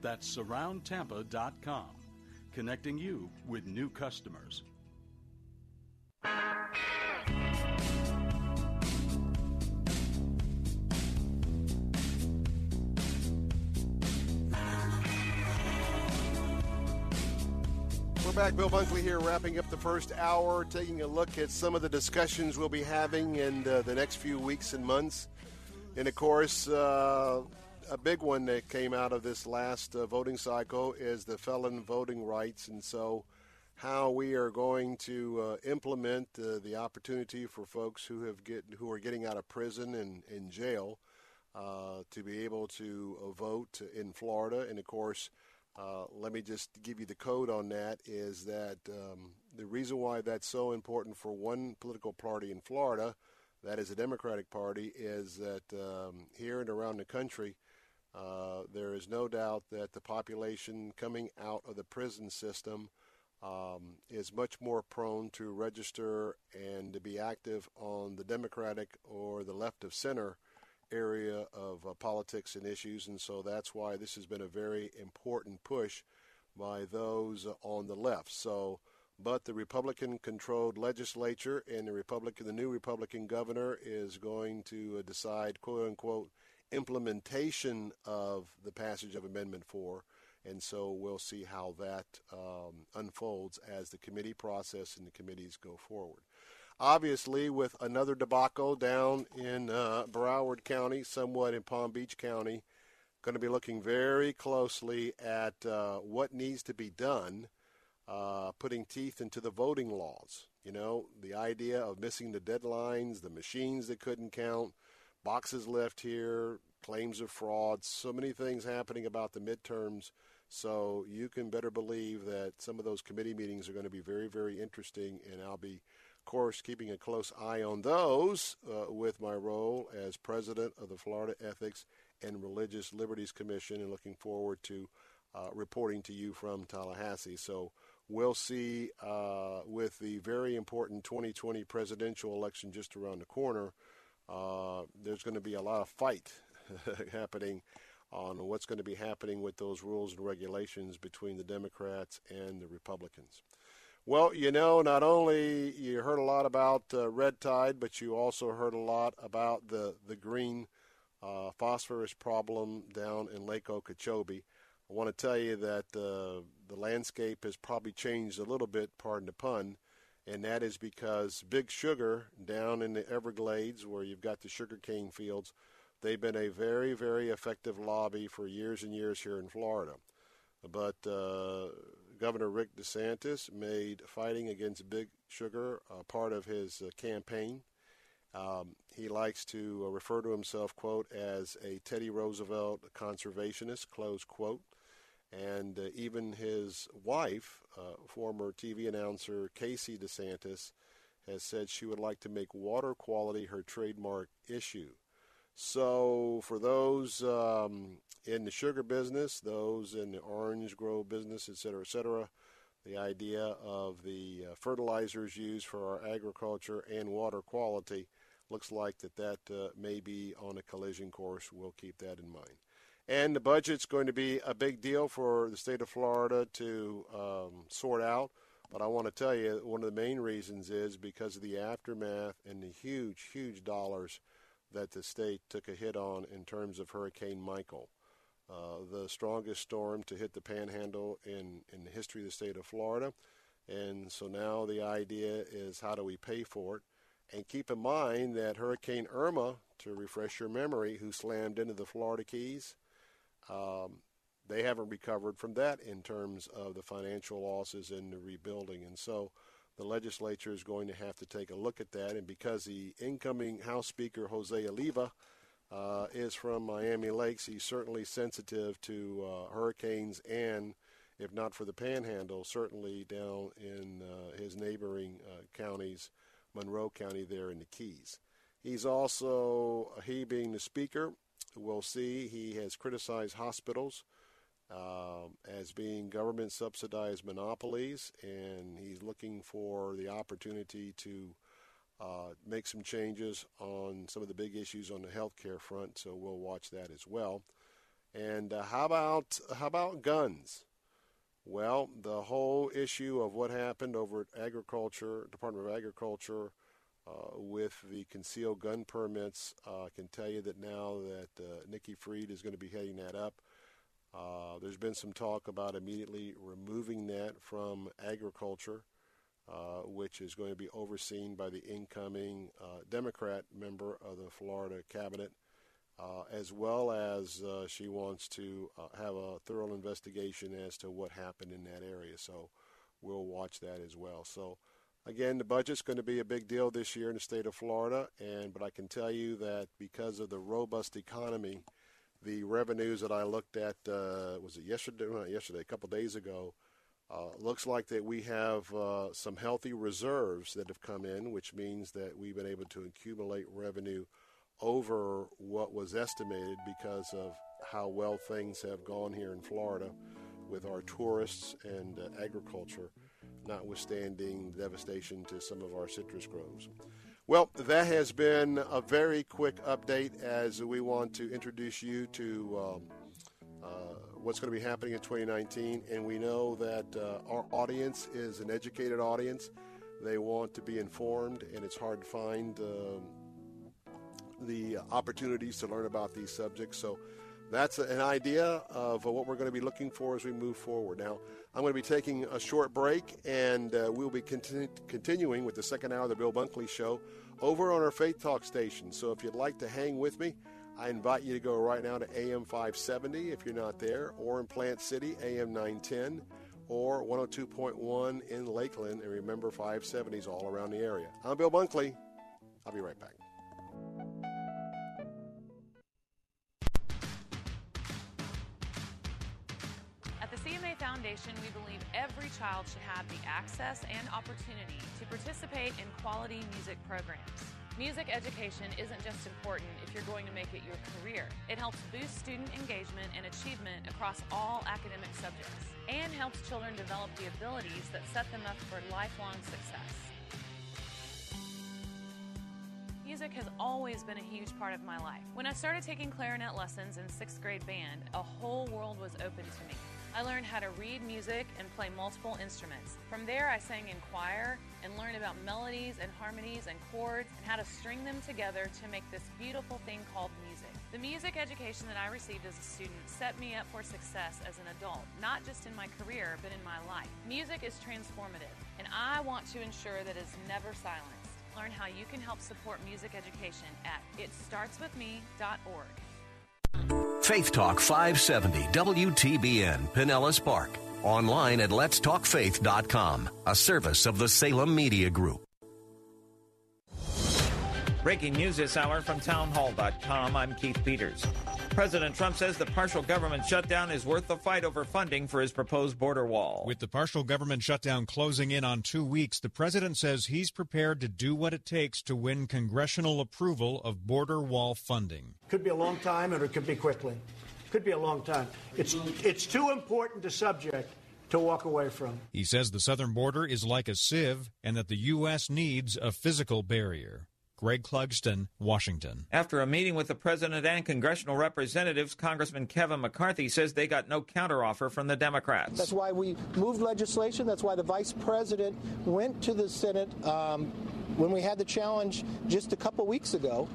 That's surroundtampa.com, connecting you with new customers. We're back. Bill Bunkley here, wrapping up the first hour, taking a look at some of the discussions we'll be having in uh, the next few weeks and months. And of course, uh, a big one that came out of this last uh, voting cycle is the felon voting rights. And so, how we are going to uh, implement uh, the opportunity for folks who have get who are getting out of prison and in jail uh, to be able to vote in Florida. And of course, uh, let me just give you the code on that is that um, the reason why that's so important for one political party in Florida, that is the Democratic Party, is that um, here and around the country, uh, there is no doubt that the population coming out of the prison system um, is much more prone to register and to be active on the Democratic or the left of center area of uh, politics and issues, and so that's why this has been a very important push by those on the left. So, but the Republican-controlled legislature and the Republican, the new Republican governor, is going to uh, decide, quote unquote, implementation of the passage of Amendment Four. And so we'll see how that um, unfolds as the committee process and the committees go forward obviously with another debacle down in uh, Broward County, somewhat in Palm Beach County, going to be looking very closely at uh, what needs to be done, uh, putting teeth into the voting laws. You know, the idea of missing the deadlines, the machines that couldn't count, boxes left here, claims of fraud, so many things happening about the midterms. So you can better believe that some of those committee meetings are going to be very, very interesting, and I'll be of course, keeping a close eye on those uh, with my role as president of the Florida Ethics and Religious Liberties Commission and looking forward to uh, reporting to you from Tallahassee. So we'll see uh, with the very important 2020 presidential election just around the corner. Uh, there's going to be a lot of fight happening on what's going to be happening with those rules and regulations between the Democrats and the Republicans. Well, you know, not only you heard a lot about uh, red tide, but you also heard a lot about the the green uh, phosphorus problem down in Lake Okeechobee. I want to tell you that uh, the landscape has probably changed a little bit, pardon the pun, and that is because Big Sugar down in the Everglades, where you've got the sugarcane fields, they've been a very, very effective lobby for years and years here in Florida. But uh, Governor Rick DeSantis made fighting against Big Sugar a part of his uh, campaign. Um, he likes to uh, refer to himself, quote, as a Teddy Roosevelt conservationist, close quote. And uh, even his wife, uh, former TV announcer Casey DeSantis, has said she would like to make water quality her trademark issue. So, for those um, in the sugar business, those in the orange grow business, et cetera, et cetera, the idea of the uh, fertilizers used for our agriculture and water quality looks like that that uh, may be on a collision course. We'll keep that in mind. And the budget's going to be a big deal for the state of Florida to um, sort out. But I want to tell you, one of the main reasons is because of the aftermath and the huge, huge dollars that the state took a hit on in terms of Hurricane Michael. Uh, the strongest storm to hit the panhandle in, in the history of the state of Florida. And so now the idea is how do we pay for it? And keep in mind that Hurricane Irma, to refresh your memory, who slammed into the Florida Keys, um, they haven't recovered from that in terms of the financial losses and the rebuilding. And so the legislature is going to have to take a look at that. And because the incoming House Speaker, Jose Oliva, uh, is from Miami Lakes. He's certainly sensitive to uh, hurricanes and, if not for the panhandle, certainly down in uh, his neighboring uh, counties, Monroe County there in the Keys. He's also, he being the speaker, we'll see, he has criticized hospitals. Um, as being government subsidized monopolies, and he's looking for the opportunity to uh, make some changes on some of the big issues on the healthcare front. So we'll watch that as well. And uh, how about how about guns? Well, the whole issue of what happened over at Agriculture Department of Agriculture uh, with the concealed gun permits, uh, I can tell you that now that uh, Nikki Fried is going to be heading that up. Uh, there's been some talk about immediately removing that from agriculture. Uh, which is going to be overseen by the incoming Democrat member of the Florida cabinet, as well as she wants to have a thorough investigation as to what happened in that area. So we'll watch that as well. So again, the budget's going to be a big deal this year in the state of Florida, and but I can tell you that because of the robust economy, the revenues that I looked at was it yesterday? Yesterday, a couple days ago uh, looks like that we have uh, some healthy reserves that have come in, which means that we've been able to accumulate revenue over what was estimated because of how well things have gone here in Florida with our tourists and uh, agriculture, notwithstanding devastation to some of our citrus groves. Well, that has been a very quick update as we want to introduce you to um, uh, what's going to be happening in 2019. And we know that uh, our audience is an educated audience. They want to be informed, and it's hard to find uh, the opportunities to learn about these subjects. So that's an idea of what we're going to be looking for as we move forward. Now, I'm going to be taking a short break, and uh, we'll be continu- continuing with the second hour of the Bill Bunkley Show over on our Faith Talk station. So if you'd like to hang with me, I invite you to go right now to AM 570 if you're not there, or in Plant City, AM 910, or 102.1 in Lakeland. And remember, 570 is all around the area. I'm Bill Bunkley. I'll be right back. Foundation, we believe every child should have the access and opportunity to participate in quality music programs. Music education isn't just important if you're going to make it your career. It helps boost student engagement and achievement across all academic subjects and helps children develop the abilities that set them up for lifelong success. Music has always been a huge part of my life. When I started taking clarinet lessons in sixth grade band, a whole world was open to me. I learned how to read music and play multiple instruments. From there, I sang in choir and learned about melodies and harmonies and chords and how to string them together to make this beautiful thing called music. The music education that I received as a student set me up for success as an adult, not just in my career, but in my life. Music is transformative, and I want to ensure that it's never silenced. Learn how you can help support music education at itstartswithme.org. Faith Talk 570 WTBN Pinellas Park. Online at letstalkfaith.com, a service of the Salem Media Group. Breaking news this hour from townhall.com. I'm Keith Peters. President Trump says the partial government shutdown is worth the fight over funding for his proposed border wall. With the partial government shutdown closing in on two weeks, the president says he's prepared to do what it takes to win congressional approval of border wall funding. Could be a long time, or it could be quickly. Could be a long time. It's it's too important a subject to walk away from. He says the southern border is like a sieve and that the U.S. needs a physical barrier. Greg Clugston, Washington. After a meeting with the president and congressional representatives, Congressman Kevin McCarthy says they got no counteroffer from the Democrats. That's why we moved legislation. That's why the vice president went to the Senate um, when we had the challenge just a couple weeks ago.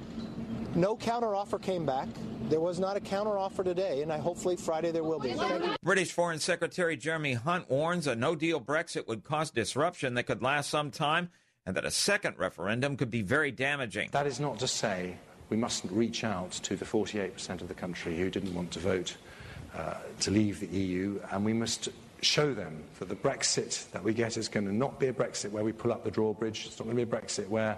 No counteroffer came back. There was not a counteroffer today, and I hopefully Friday there will be. British Foreign Secretary Jeremy Hunt warns a no deal Brexit would cause disruption that could last some time and that a second referendum could be very damaging. That is not to say we mustn't reach out to the 48% of the country who didn't want to vote uh, to leave the EU, and we must show them that the Brexit that we get is going to not be a Brexit where we pull up the drawbridge. It's not going to be a Brexit where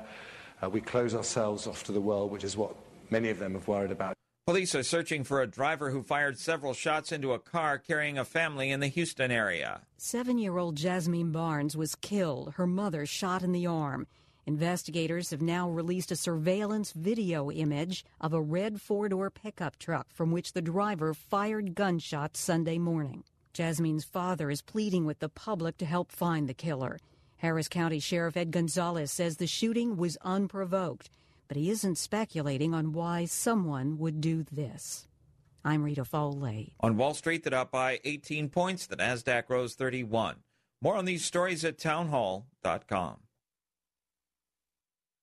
uh, we close ourselves off to the world, which is what many of them have worried about. Police are searching for a driver who fired several shots into a car carrying a family in the Houston area. Seven year old Jasmine Barnes was killed, her mother shot in the arm. Investigators have now released a surveillance video image of a red four door pickup truck from which the driver fired gunshots Sunday morning. Jasmine's father is pleading with the public to help find the killer. Harris County Sheriff Ed Gonzalez says the shooting was unprovoked but he isn't speculating on why someone would do this. I'm Rita Foley. On Wall Street, the Dow by 18 points, the Nasdaq rose 31. More on these stories at townhall.com.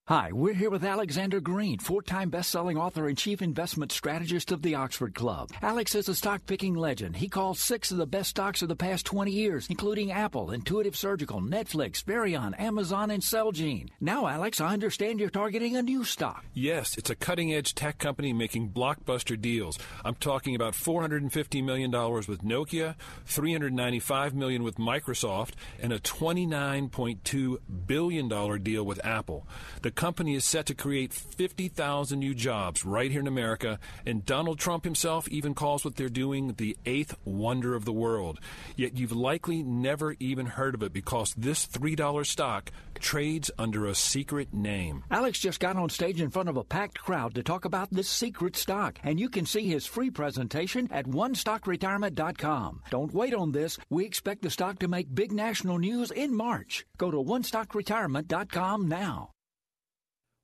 Hi, we're here with Alexander Green, four-time best-selling author and chief investment strategist of the Oxford Club. Alex is a stock-picking legend. He calls six of the best stocks of the past 20 years, including Apple, Intuitive Surgical, Netflix, Varian, Amazon, and Celgene. Now, Alex, I understand you're targeting a new stock. Yes, it's a cutting-edge tech company making blockbuster deals. I'm talking about $450 million with Nokia, 395 million with Microsoft, and a $29.2 billion deal with Apple. The company is set to create 50,000 new jobs right here in America, and Donald Trump himself even calls what they're doing the eighth wonder of the world. Yet you've likely never even heard of it because this $3 stock trades under a secret name. Alex just got on stage in front of a packed crowd to talk about this secret stock, and you can see his free presentation at onestockretirement.com. Don't wait on this. We expect the stock to make big national news in March. Go to onestockretirement.com now.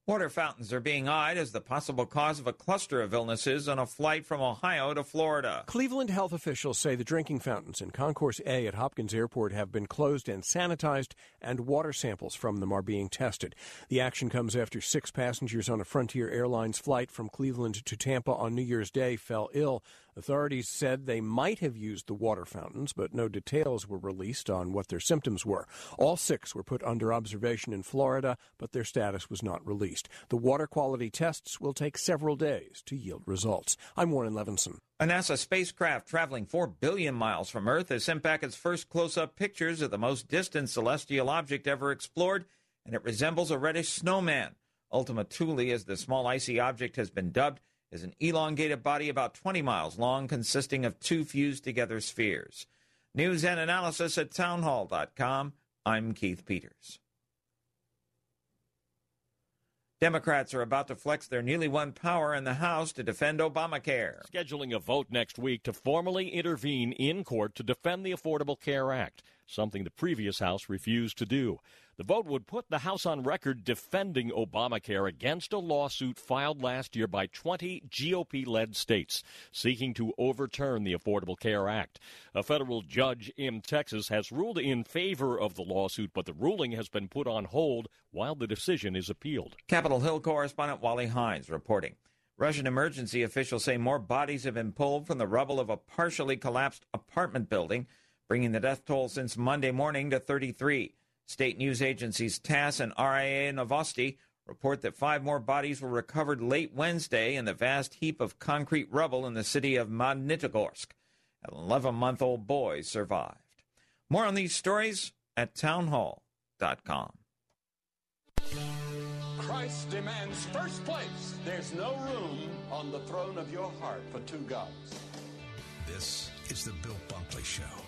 Water fountains are being eyed as the possible cause of a cluster of illnesses on a flight from Ohio to Florida. Cleveland health officials say the drinking fountains in Concourse A at Hopkins Airport have been closed and sanitized, and water samples from them are being tested. The action comes after six passengers on a Frontier Airlines flight from Cleveland to Tampa on New Year's Day fell ill. Authorities said they might have used the water fountains, but no details were released on what their symptoms were. All six were put under observation in Florida, but their status was not released. The water quality tests will take several days to yield results. I'm Warren Levinson. A NASA spacecraft traveling 4 billion miles from Earth has sent back its first close up pictures of the most distant celestial object ever explored, and it resembles a reddish snowman. Ultima Thule, as the small icy object has been dubbed, is an elongated body about 20 miles long consisting of two fused together spheres. News and analysis at townhall.com. I'm Keith Peters. Democrats are about to flex their newly won power in the House to defend Obamacare. Scheduling a vote next week to formally intervene in court to defend the Affordable Care Act, something the previous House refused to do. The vote would put the House on record defending Obamacare against a lawsuit filed last year by 20 GOP led states seeking to overturn the Affordable Care Act. A federal judge in Texas has ruled in favor of the lawsuit, but the ruling has been put on hold while the decision is appealed. Capitol Hill correspondent Wally Hindes reporting. Russian emergency officials say more bodies have been pulled from the rubble of a partially collapsed apartment building, bringing the death toll since Monday morning to 33. State news agencies TASS and RIA Novosti report that five more bodies were recovered late Wednesday in the vast heap of concrete rubble in the city of Magnitogorsk. An 11 month old boy survived. More on these stories at townhall.com. Christ demands first place. There's no room on the throne of your heart for two gods. This is the Bill Bunkley Show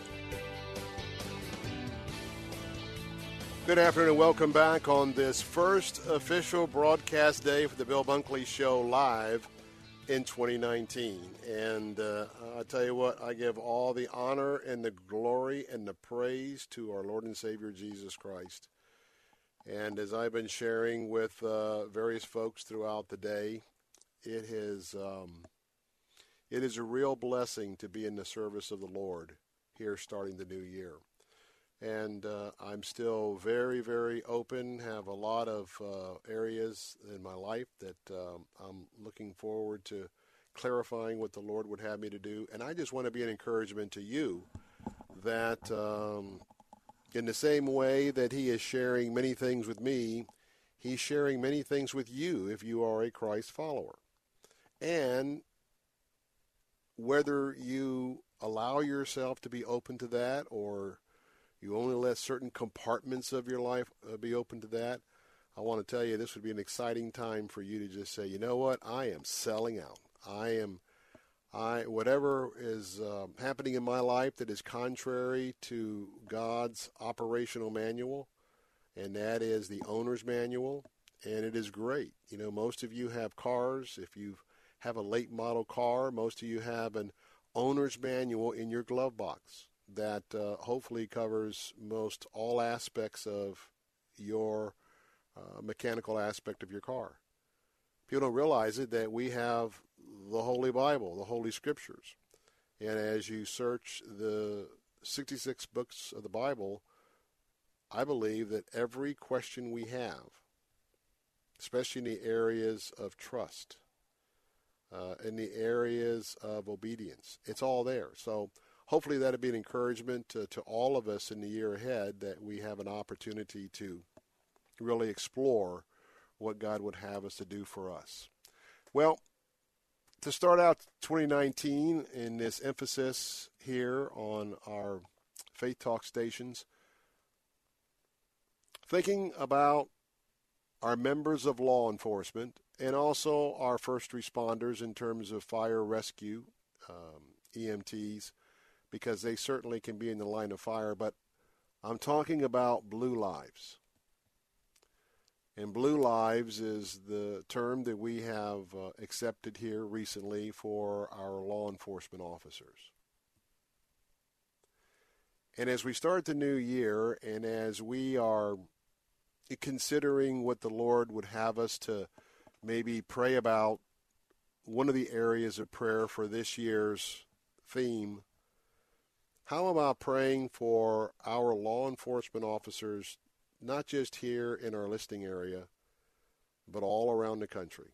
Good afternoon and welcome back on this first official broadcast day for the Bill Bunkley Show live in 2019. And uh, I tell you what, I give all the honor and the glory and the praise to our Lord and Savior Jesus Christ. And as I've been sharing with uh, various folks throughout the day, it is um, it is a real blessing to be in the service of the Lord here starting the new year and uh, I'm still very, very open. Have a lot of uh, areas in my life that um, I'm looking forward to clarifying what the Lord would have me to do. And I just want to be an encouragement to you that, um, in the same way that He is sharing many things with me, He's sharing many things with you if you are a Christ follower. And whether you allow yourself to be open to that or you only let certain compartments of your life uh, be open to that. I want to tell you this would be an exciting time for you to just say, you know what, I am selling out. I am, I whatever is uh, happening in my life that is contrary to God's operational manual, and that is the owner's manual, and it is great. You know, most of you have cars. If you have a late model car, most of you have an owner's manual in your glove box that uh, hopefully covers most all aspects of your uh, mechanical aspect of your car. People don't realize it that we have the Holy Bible, the Holy Scriptures. And as you search the 66 books of the Bible, I believe that every question we have, especially in the areas of trust, uh, in the areas of obedience, it's all there. So hopefully that'll be an encouragement to, to all of us in the year ahead that we have an opportunity to really explore what God would have us to do for us. Well, to start out 2019 in this emphasis here on our Faith Talk stations, thinking about our members of law enforcement and also our first responders in terms of fire rescue, um, EMTs, because they certainly can be in the line of fire, but I'm talking about blue lives. And blue lives is the term that we have uh, accepted here recently for our law enforcement officers. And as we start the new year, and as we are considering what the Lord would have us to maybe pray about, one of the areas of prayer for this year's theme How am I praying for our law enforcement officers, not just here in our listing area, but all around the country?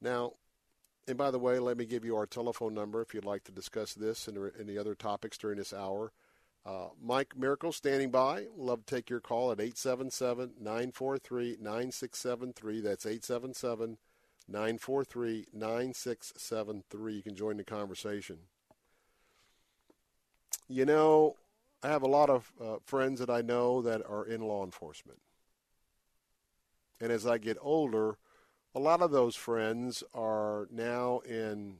Now, and by the way, let me give you our telephone number if you'd like to discuss this and any other topics during this hour. Uh, Mike Miracle standing by. Love to take your call at 877 943 9673. That's 877 943 9673. You can join the conversation. You know, I have a lot of uh, friends that I know that are in law enforcement. And as I get older, a lot of those friends are now in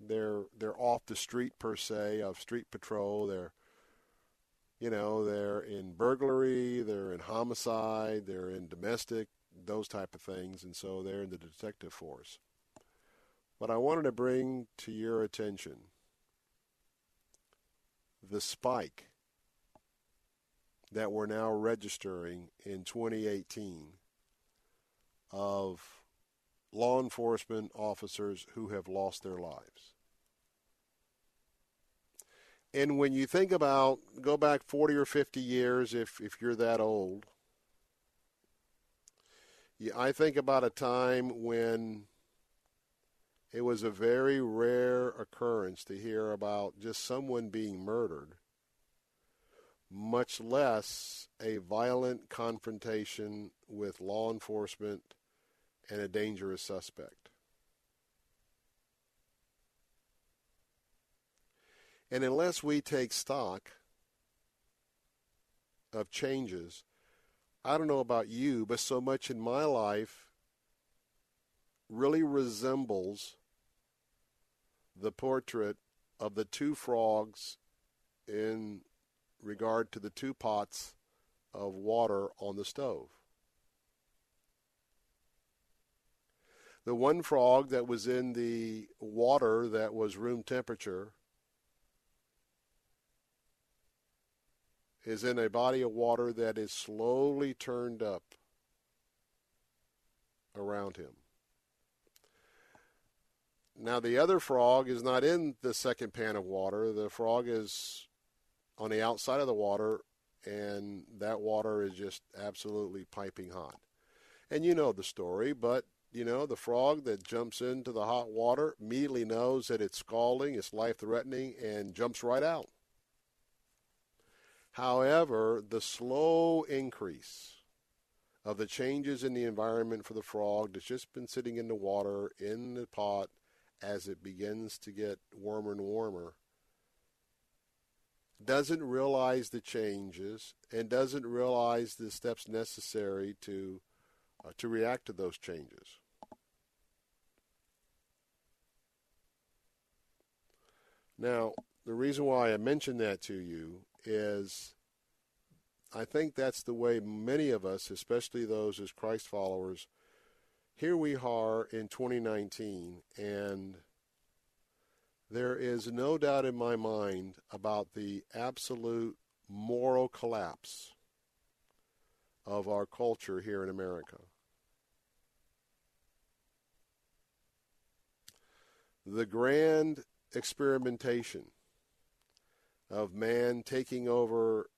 they're they're off the street per se of street patrol. They're you know they're in burglary, they're in homicide, they're in domestic, those type of things, and so they're in the detective force. But I wanted to bring to your attention the spike that we're now registering in 2018 of law enforcement officers who have lost their lives. And when you think about, go back 40 or 50 years, if, if you're that old, I think about a time when it was a very rare occurrence to hear about just someone being murdered much less a violent confrontation with law enforcement and a dangerous suspect. And unless we take stock of changes, I don't know about you, but so much in my life really resembles the portrait of the two frogs in regard to the two pots of water on the stove. The one frog that was in the water that was room temperature is in a body of water that is slowly turned up around him. Now, the other frog is not in the second pan of water. The frog is on the outside of the water, and that water is just absolutely piping hot. And you know the story, but you know, the frog that jumps into the hot water immediately knows that it's scalding, it's life threatening, and jumps right out. However, the slow increase of the changes in the environment for the frog that's just been sitting in the water in the pot as it begins to get warmer and warmer doesn't realize the changes and doesn't realize the steps necessary to uh, to react to those changes. Now, the reason why I mention that to you is I think that's the way many of us, especially those as Christ followers, here we are in 2019, and there is no doubt in my mind about the absolute moral collapse of our culture here in America. The grand experimentation of man taking over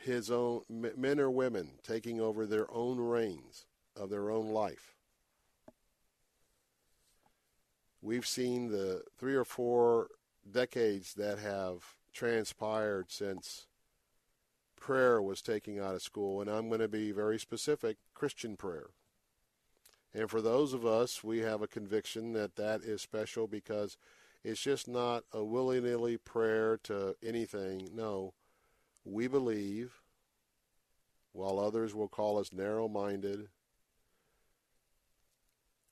his own, men or women taking over their own reins of their own life. We've seen the three or four decades that have transpired since prayer was taken out of school, and I'm going to be very specific Christian prayer. And for those of us, we have a conviction that that is special because it's just not a willy nilly prayer to anything. No, we believe, while others will call us narrow minded,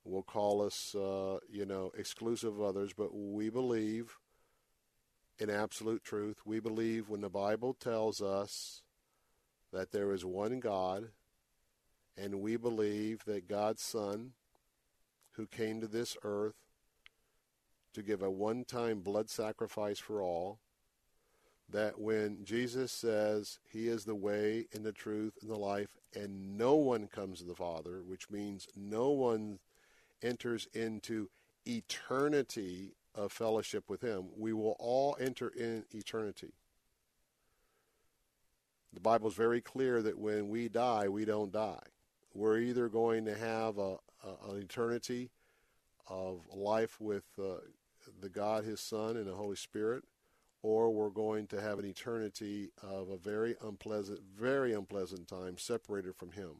will call us, uh, you know, exclusive of others, but we believe in absolute truth. We believe when the Bible tells us that there is one God, and we believe that God's Son, who came to this earth to give a one time blood sacrifice for all. That when Jesus says he is the way and the truth and the life, and no one comes to the Father, which means no one enters into eternity of fellowship with Him, we will all enter in eternity. The Bible is very clear that when we die, we don't die. We're either going to have a, a an eternity of life with uh, the God, His Son, and the Holy Spirit, or we're going to have an eternity of a very unpleasant, very unpleasant time separated from Him.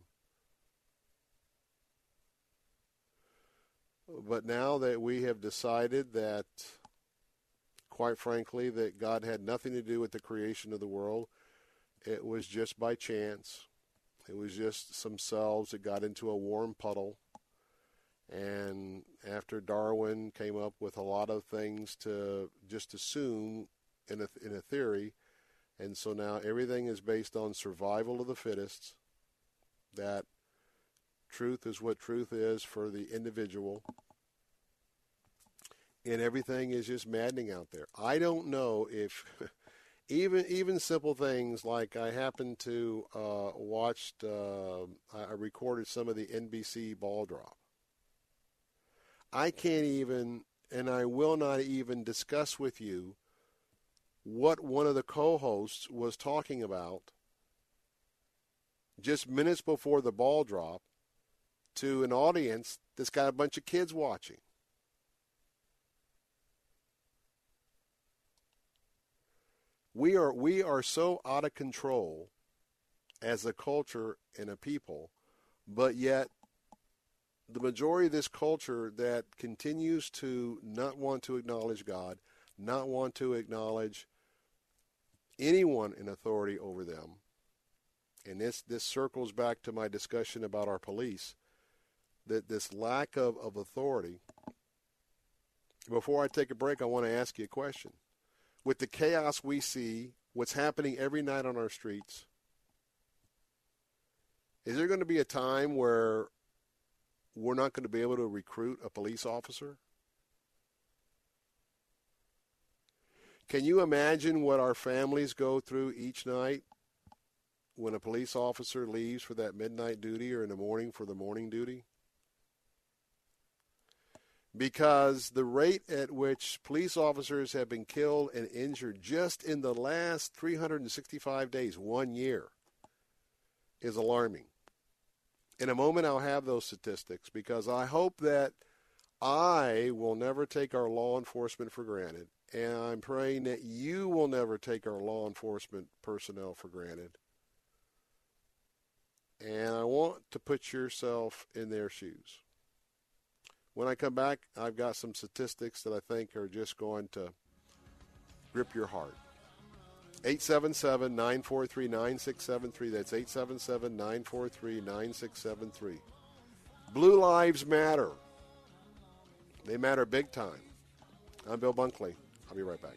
But now that we have decided that, quite frankly, that God had nothing to do with the creation of the world, it was just by chance. It was just some cells that got into a warm puddle. And after Darwin came up with a lot of things to just assume in a, in a theory, and so now everything is based on survival of the fittest, that truth is what truth is for the individual, and everything is just maddening out there. I don't know if even even simple things like I happened to uh, watched uh, I recorded some of the NBC ball drop. I can't even and I will not even discuss with you what one of the co-hosts was talking about just minutes before the ball drop to an audience that's got a bunch of kids watching. we are we are so out of control as a culture and a people, but yet the majority of this culture that continues to not want to acknowledge God, not want to acknowledge anyone in authority over them. And this this circles back to my discussion about our police, that this lack of, of authority. Before I take a break, I want to ask you a question with the chaos we see, what's happening every night on our streets, is there going to be a time where we're not going to be able to recruit a police officer? Can you imagine what our families go through each night when a police officer leaves for that midnight duty or in the morning for the morning duty? because the rate at which police officers have been killed and injured just in the last 365 days, one year, is alarming. In a moment, I'll have those statistics because I hope that I will never take our law enforcement for granted. And I'm praying that you will never take our law enforcement personnel for granted. And I want to put yourself in their shoes. When I come back, I've got some statistics that I think are just going to grip your heart. 877 943 9673. That's 877 943 9673. Blue Lives Matter. They matter big time. I'm Bill Bunkley. I'll be right back.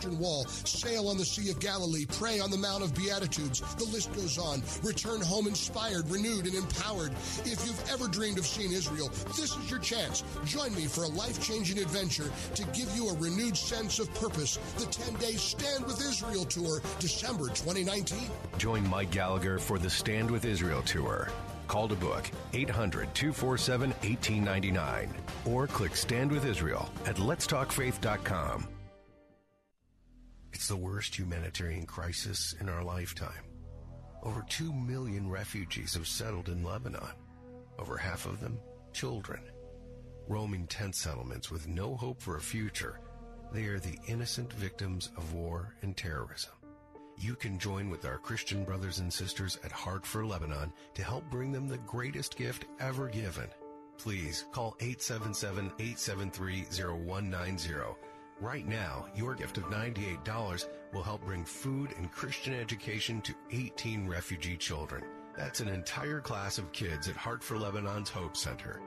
Western Wall, sail on the Sea of Galilee, pray on the Mount of Beatitudes. The list goes on. Return home inspired, renewed, and empowered. If you've ever dreamed of seeing Israel, this is your chance. Join me for a life changing adventure to give you a renewed sense of purpose. The 10 day Stand with Israel Tour, December 2019. Join Mike Gallagher for the Stand with Israel Tour. Call to book 800 247 1899 or click Stand with Israel at letstalkfaith.com. It's the worst humanitarian crisis in our lifetime. Over 2 million refugees have settled in Lebanon. Over half of them, children. Roaming tent settlements with no hope for a future, they are the innocent victims of war and terrorism. You can join with our Christian brothers and sisters at Heart for Lebanon to help bring them the greatest gift ever given please call 877 873 0190. Right now, your gift of $98 will help bring food and Christian education to 18 refugee children. That's an entire class of kids at Heart for Lebanon's Hope Center.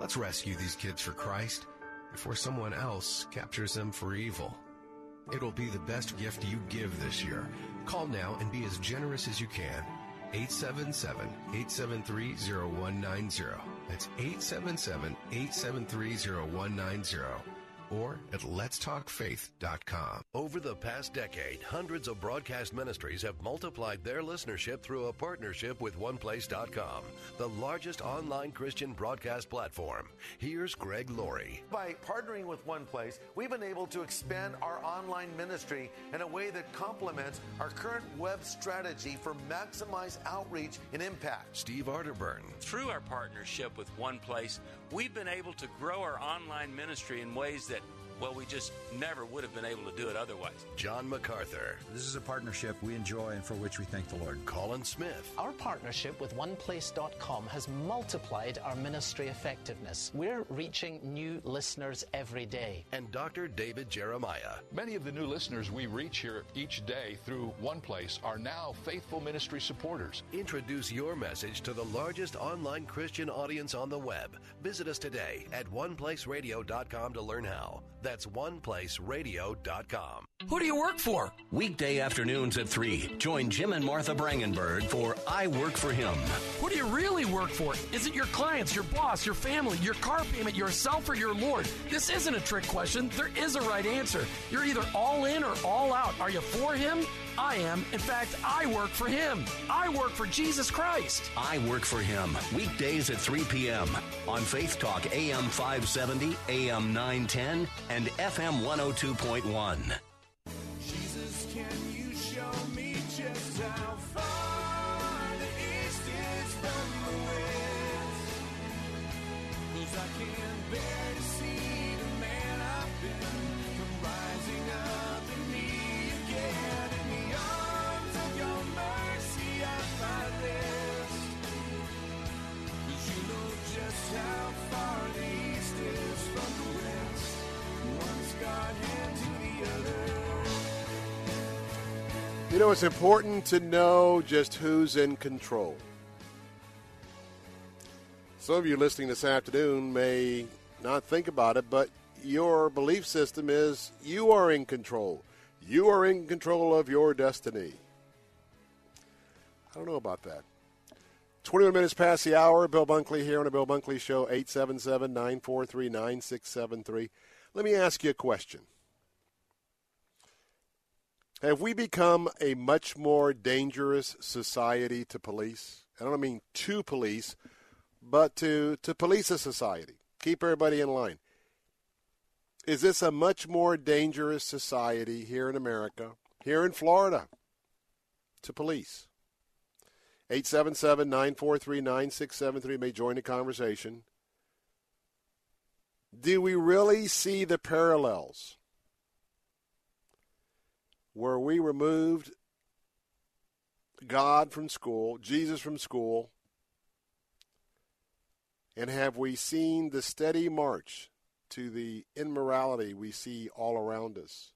Let's rescue these kids for Christ before someone else captures them for evil. It'll be the best gift you give this year. Call now and be as generous as you can. 877-873-0190. That's 877-873-0190 or at letstalkfaith.com. Over the past decade, hundreds of broadcast ministries have multiplied their listenership through a partnership with OnePlace.com, the largest online Christian broadcast platform. Here's Greg Laurie. By partnering with OnePlace, we've been able to expand our online ministry in a way that complements our current web strategy for maximize outreach and impact. Steve Arterburn. Through our partnership with OnePlace, we've been able to grow our online ministry in ways that well, we just never would have been able to do it otherwise. John MacArthur. This is a partnership we enjoy and for which we thank the Lord. Colin Smith. Our partnership with OnePlace.com has multiplied our ministry effectiveness. We're reaching new listeners every day. And Dr. David Jeremiah. Many of the new listeners we reach here each day through OnePlace are now faithful ministry supporters. Introduce your message to the largest online Christian audience on the web. Visit us today at oneplaceradio.com to learn how. That's oneplaceradio.com. Who do you work for? Weekday afternoons at 3. Join Jim and Martha Brangenberg for I Work for Him. Who do you really work for? Is it your clients, your boss, your family, your car payment, yourself, or your Lord? This isn't a trick question. There is a right answer. You're either all in or all out. Are you for Him? I am. In fact, I work for Him. I work for Jesus Christ. I Work for Him. Weekdays at 3 p.m. on Faith Talk AM 570, AM 910, and FM 102.1. You know, it's important to know just who's in control. Some of you listening this afternoon may not think about it, but your belief system is you are in control. You are in control of your destiny. I don't know about that. 21 minutes past the hour. Bill Bunkley here on the Bill Bunkley Show, 877 943 9673. Let me ask you a question. Have we become a much more dangerous society to police? I don't mean to police, but to, to police a society. Keep everybody in line. Is this a much more dangerous society here in America, here in Florida, to police? 877 943 9673 may join the conversation. Do we really see the parallels where we removed God from school, Jesus from school, and have we seen the steady march to the immorality we see all around us?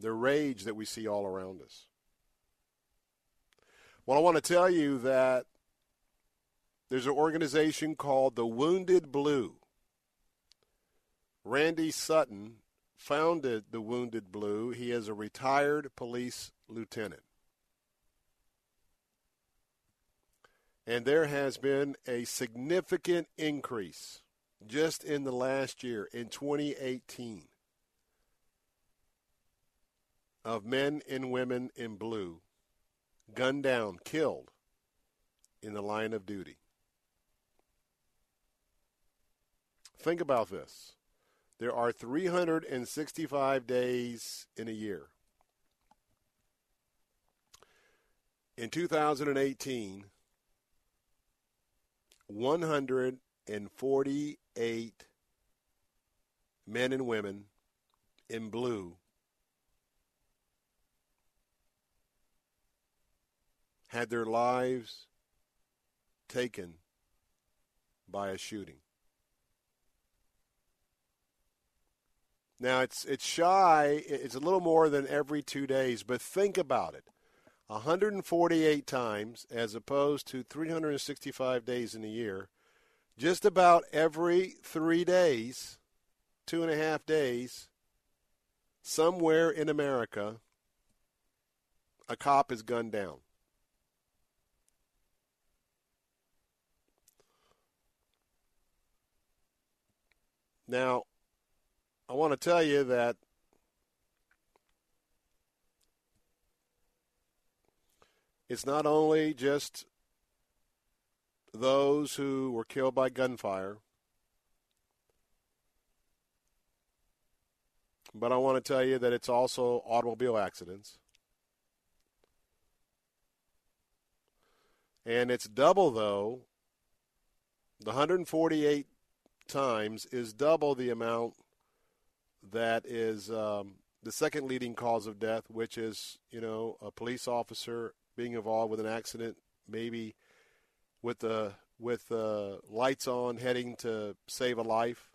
The rage that we see all around us. Well, I want to tell you that there's an organization called the Wounded Blue. Randy Sutton founded the Wounded Blue. He is a retired police lieutenant. And there has been a significant increase just in the last year, in 2018, of men and women in blue gunned down, killed in the line of duty. Think about this. There are 365 days in a year. In 2018, 148 men and women in blue had their lives taken by a shooting. Now it's it's shy. It's a little more than every two days, but think about it: 148 times as opposed to 365 days in a year. Just about every three days, two and a half days, somewhere in America, a cop is gunned down. Now, I want to tell you that it's not only just those who were killed by gunfire, but I want to tell you that it's also automobile accidents. And it's double, though. The 148 times is double the amount that is um, the second leading cause of death, which is, you know, a police officer being involved with an accident, maybe with the with the lights on, heading to save a life,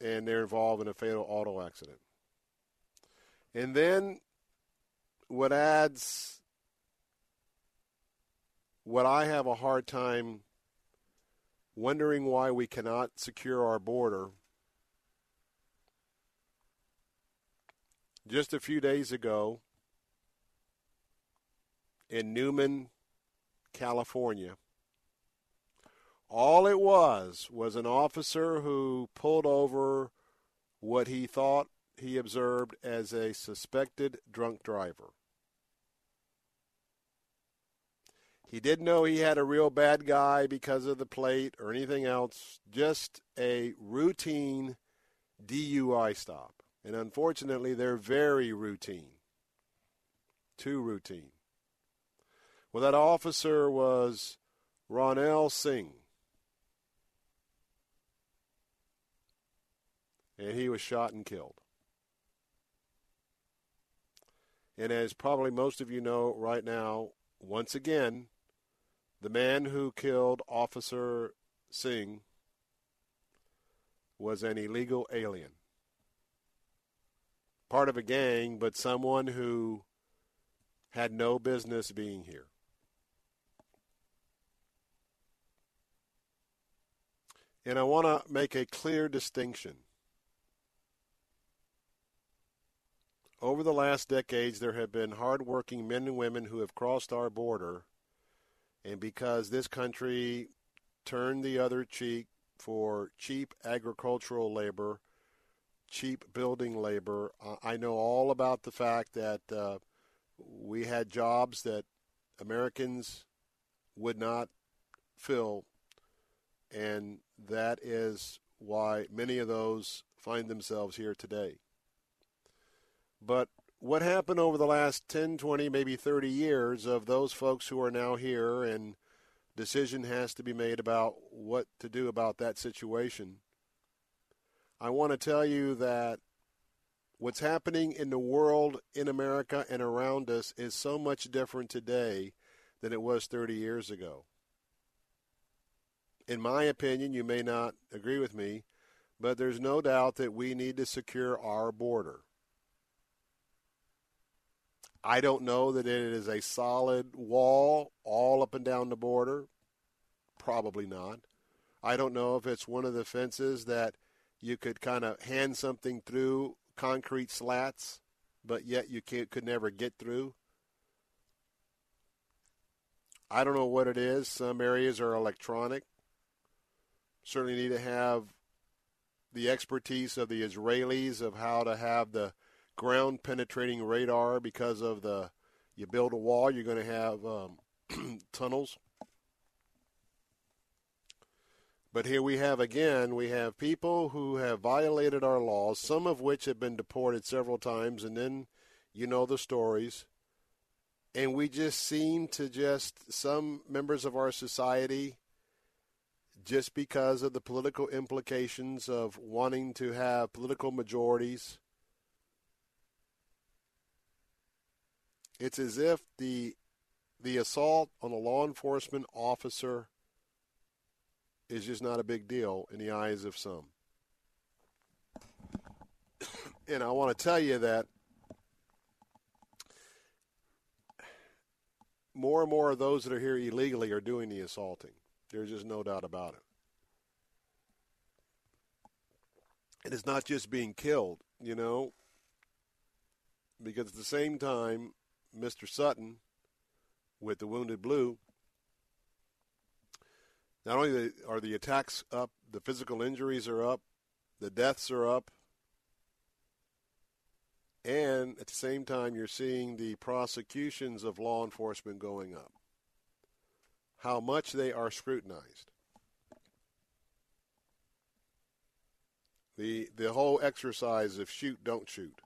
and they're involved in a fatal auto accident. And then what adds what I have a hard time wondering why we cannot secure our border. Just a few days ago in Newman, California, all it was was an officer who pulled over what he thought he observed as a suspected drunk driver. He didn't know he had a real bad guy because of the plate or anything else, just a routine DUI stop. And unfortunately, they're very routine. Too routine. Well, that officer was Ronil Singh. And he was shot and killed. And as probably most of you know right now, once again, the man who killed Officer Singh was an illegal alien. Part of a gang, but someone who had no business being here. And I want to make a clear distinction. Over the last decades, there have been hardworking men and women who have crossed our border and because this country turned the other cheek for cheap agricultural labor, cheap building labor, I know all about the fact that uh, we had jobs that Americans would not fill, and that is why many of those find themselves here today. But what happened over the last 10, 20, maybe 30 years of those folks who are now here and decision has to be made about what to do about that situation. I want to tell you that what's happening in the world, in America, and around us is so much different today than it was 30 years ago. In my opinion, you may not agree with me, but there's no doubt that we need to secure our border. I don't know that it is a solid wall all up and down the border. Probably not. I don't know if it's one of the fences that you could kind of hand something through concrete slats, but yet you could never get through. I don't know what it is. Some areas are electronic. Certainly need to have the expertise of the Israelis of how to have the ground penetrating radar because of the you build a wall, you're going to have um, tunnels. But here we have again, we have people who have violated our laws, some of which have been deported several times, and then you know the stories. And we just seem to just, some members of our society, just because of the political implications of wanting to have political majorities, It's as if the the assault on a law enforcement officer is just not a big deal in the eyes of some. and I want to tell you that more and more of those that are here illegally are doing the assaulting. There's just no doubt about it. And it's not just being killed, you know, because at the same time, Mr. Sutton with the Wounded Blue, not only are the attacks up, the physical injuries are up, the deaths are up, and at the same time, you're seeing the prosecutions of law enforcement going up. How much they are scrutinized. The, the whole exercise of shoot, don't shoot.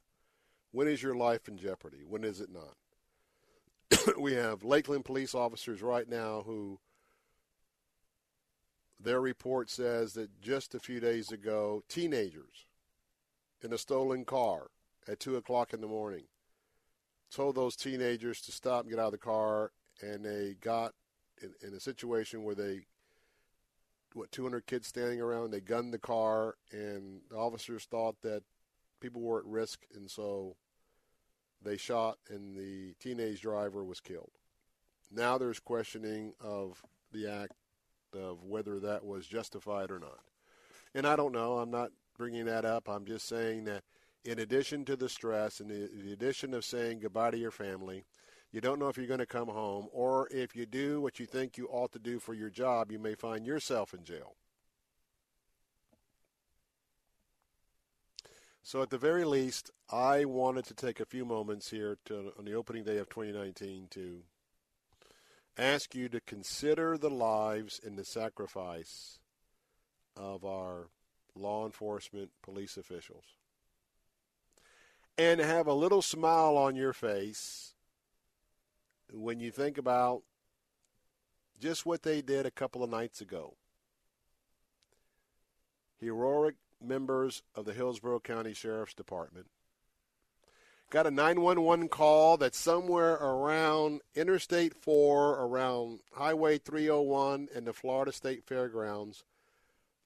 When is your life in jeopardy? When is it not? we have Lakeland police officers right now who their report says that just a few days ago, teenagers in a stolen car at 2 o'clock in the morning. Told those teenagers to stop and get out of the car, and they got in, in a situation where they, what, 200 kids standing around, they gunned the car, and the officers thought that people were at risk, and so they shot, and the teenage driver was killed. Now there's questioning of the act of whether that was justified or not. And I don't know. I'm not bringing that up. I'm just saying that in addition to the stress and the, the addition of saying goodbye to your family, you don't know if you're going to come home, or if you do what you think you ought to do for your job, you may find yourself in jail. So, at the very least, I wanted to take a few moments here to, on the opening day of 2019 to ask you to consider the lives and the sacrifice of our law enforcement police officials and have a little smile on your face when you think about just what they did a couple of nights ago. Heroic members of the Hillsborough County Sheriff's Department. Got a 911 call that somewhere around Interstate 4, around Highway 301 and the Florida State Fairgrounds,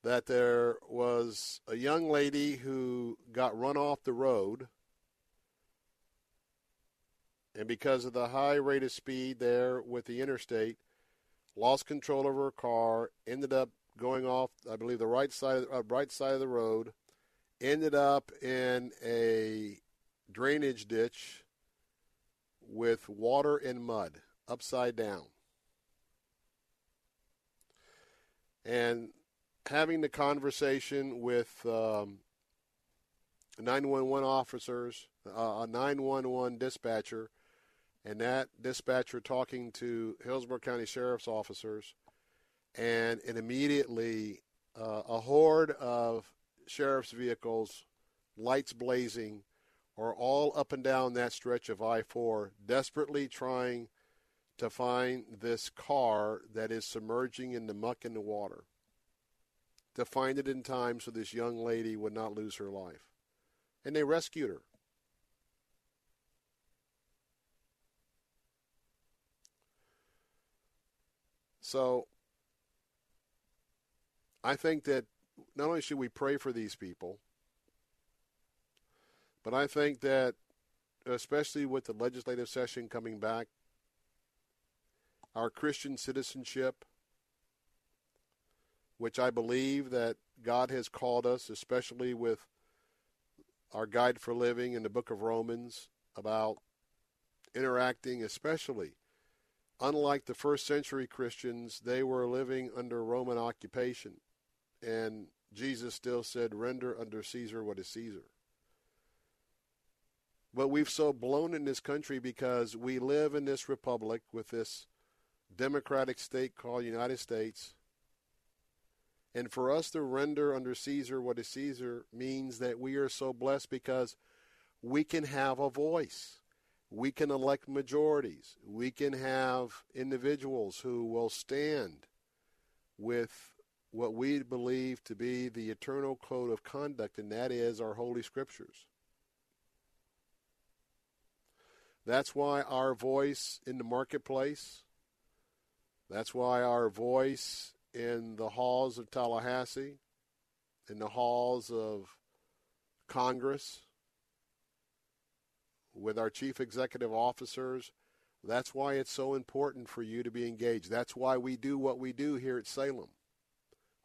that there was a young lady who got run off the road. And because of the high rate of speed there with the interstate, lost control of her car, ended up going off, I believe, the right side, of, uh, right side of the road, ended up in a drainage ditch with water and mud upside down. And having the conversation with um, 911 officers, uh, a 911 dispatcher, and that dispatcher talking to Hillsborough County Sheriff's officers, and, and immediately uh, a horde of sheriff's vehicles, lights blazing, are all up and down that stretch of I 4, desperately trying to find this car that is submerging in the muck and the water. To find it in time so this young lady would not lose her life. And they rescued her. So I think that not only should we pray for these people, but I think that especially with the legislative session coming back, our Christian citizenship, which I believe that God has called us, especially with our guide for living in the book of Romans about interacting, especially unlike the first century Christians, they were living under Roman occupation. And Jesus still said, render under Caesar what is Caesar. But we've so blown in this country because we live in this republic with this democratic state called United States. And for us to render under Caesar what is Caesar means that we are so blessed because we can have a voice we can elect majorities. We can have individuals who will stand with what we believe to be the eternal code of conduct, and that is our Holy Scriptures. That's why our voice in the marketplace, that's why our voice in the halls of Tallahassee, in the halls of Congress, with our chief executive officers, that's why it's so important for you to be engaged. That's why we do what we do here at Salem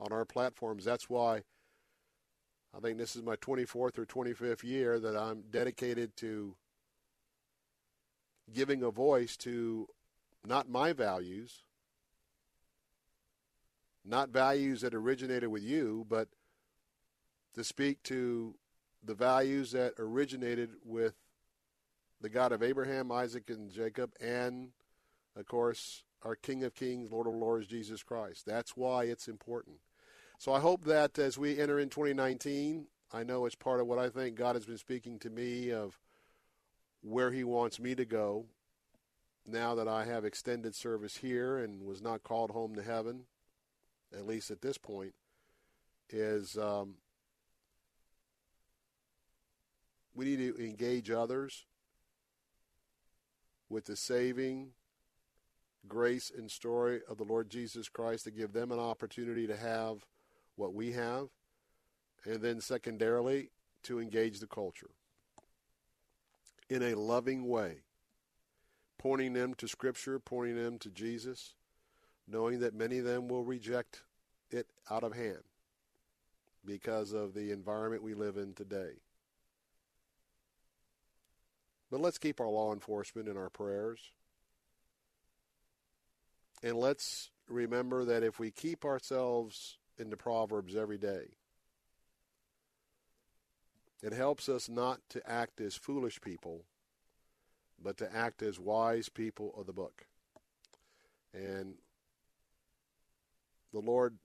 on our platforms. That's why I think this is my 24th or 25th year that I'm dedicated to giving a voice to not my values, not values that originated with you, but to speak to the values that originated with the God of Abraham, Isaac, and Jacob, and, of course, our King of Kings, Lord of Lords, Jesus Christ. That's why it's important. So I hope that as we enter in 2019, I know it's part of what I think God has been speaking to me of where He wants me to go now that I have extended service here and was not called home to heaven, at least at this point, is um, we need to engage others with the saving grace and story of the Lord Jesus Christ to give them an opportunity to have what we have, and then secondarily, to engage the culture in a loving way, pointing them to Scripture, pointing them to Jesus, knowing that many of them will reject it out of hand because of the environment we live in today. But let's keep our law enforcement in our prayers. And let's remember that if we keep ourselves in the Proverbs every day, it helps us not to act as foolish people, but to act as wise people of the book. And the Lord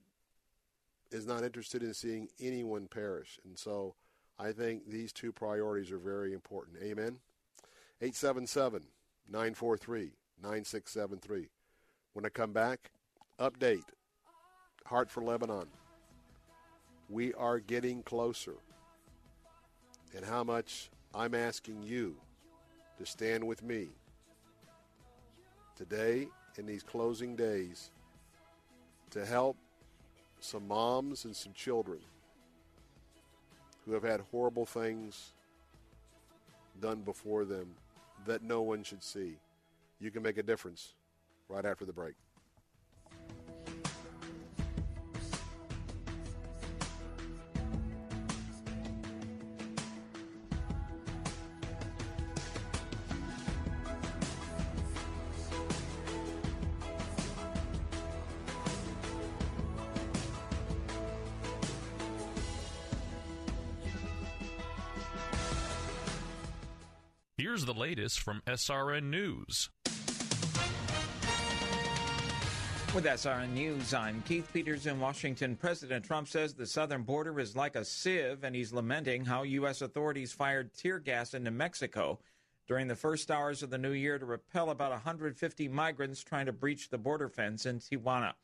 is not interested in seeing anyone perish. And so I think these two priorities are very important. Amen. 877 943 9673. When I come back, update Heart for Lebanon. We are getting closer. And how much I'm asking you to stand with me today in these closing days to help some moms and some children who have had horrible things done before them that no one should see. You can make a difference right after the break. Here's the latest from SRN News. With SRN News, I'm Keith Peters in Washington. President Trump says the southern border is like a sieve, and he's lamenting how U.S. authorities fired tear gas into Mexico during the first hours of the new year to repel about 150 migrants trying to breach the border fence in Tijuana.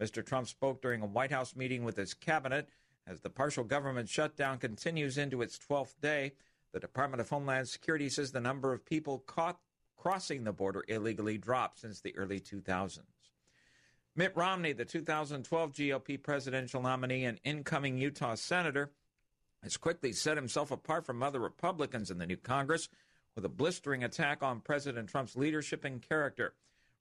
Mr. Trump spoke during a White House meeting with his cabinet as the partial government shutdown continues into its 12th day. The Department of Homeland Security says the number of people caught crossing the border illegally dropped since the early 2000s. Mitt Romney, the 2012 GOP presidential nominee and incoming Utah senator, has quickly set himself apart from other Republicans in the new Congress with a blistering attack on President Trump's leadership and character.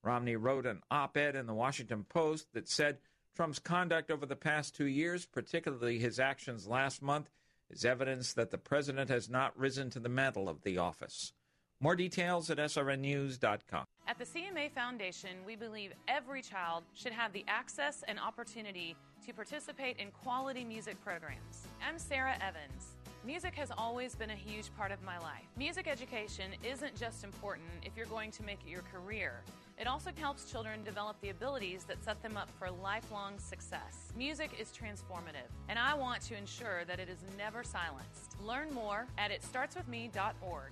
Romney wrote an op ed in the Washington Post that said Trump's conduct over the past two years, particularly his actions last month, is evidence that the president has not risen to the mantle of the office. More details at srnnews.com. At the CMA Foundation, we believe every child should have the access and opportunity to participate in quality music programs. I'm Sara Evans. Music has always been a huge part of my life. Music education isn't just important if you're going to make it your career. It also helps children develop the abilities that set them up for lifelong success. Music is transformative, and I want to ensure that it is never silenced. Learn more at itstartswithme.org.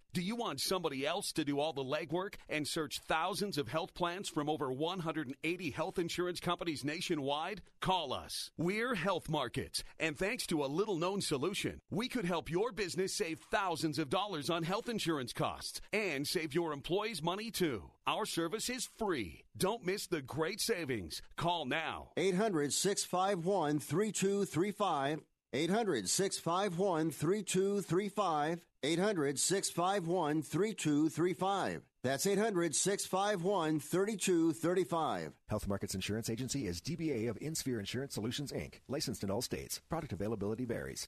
Do you want somebody else to do all the legwork and search thousands of health plans from over 180 health insurance companies nationwide? Call us. We're Health Markets, and thanks to a little known solution, we could help your business save thousands of dollars on health insurance costs and save your employees money too. Our service is free. Don't miss the great savings. Call now. 800 651 3235. 800 651 3235. 800 651 3235. That's 800 651 3235. Health Markets Insurance Agency is DBA of InSphere Insurance Solutions, Inc., licensed in all states. Product availability varies.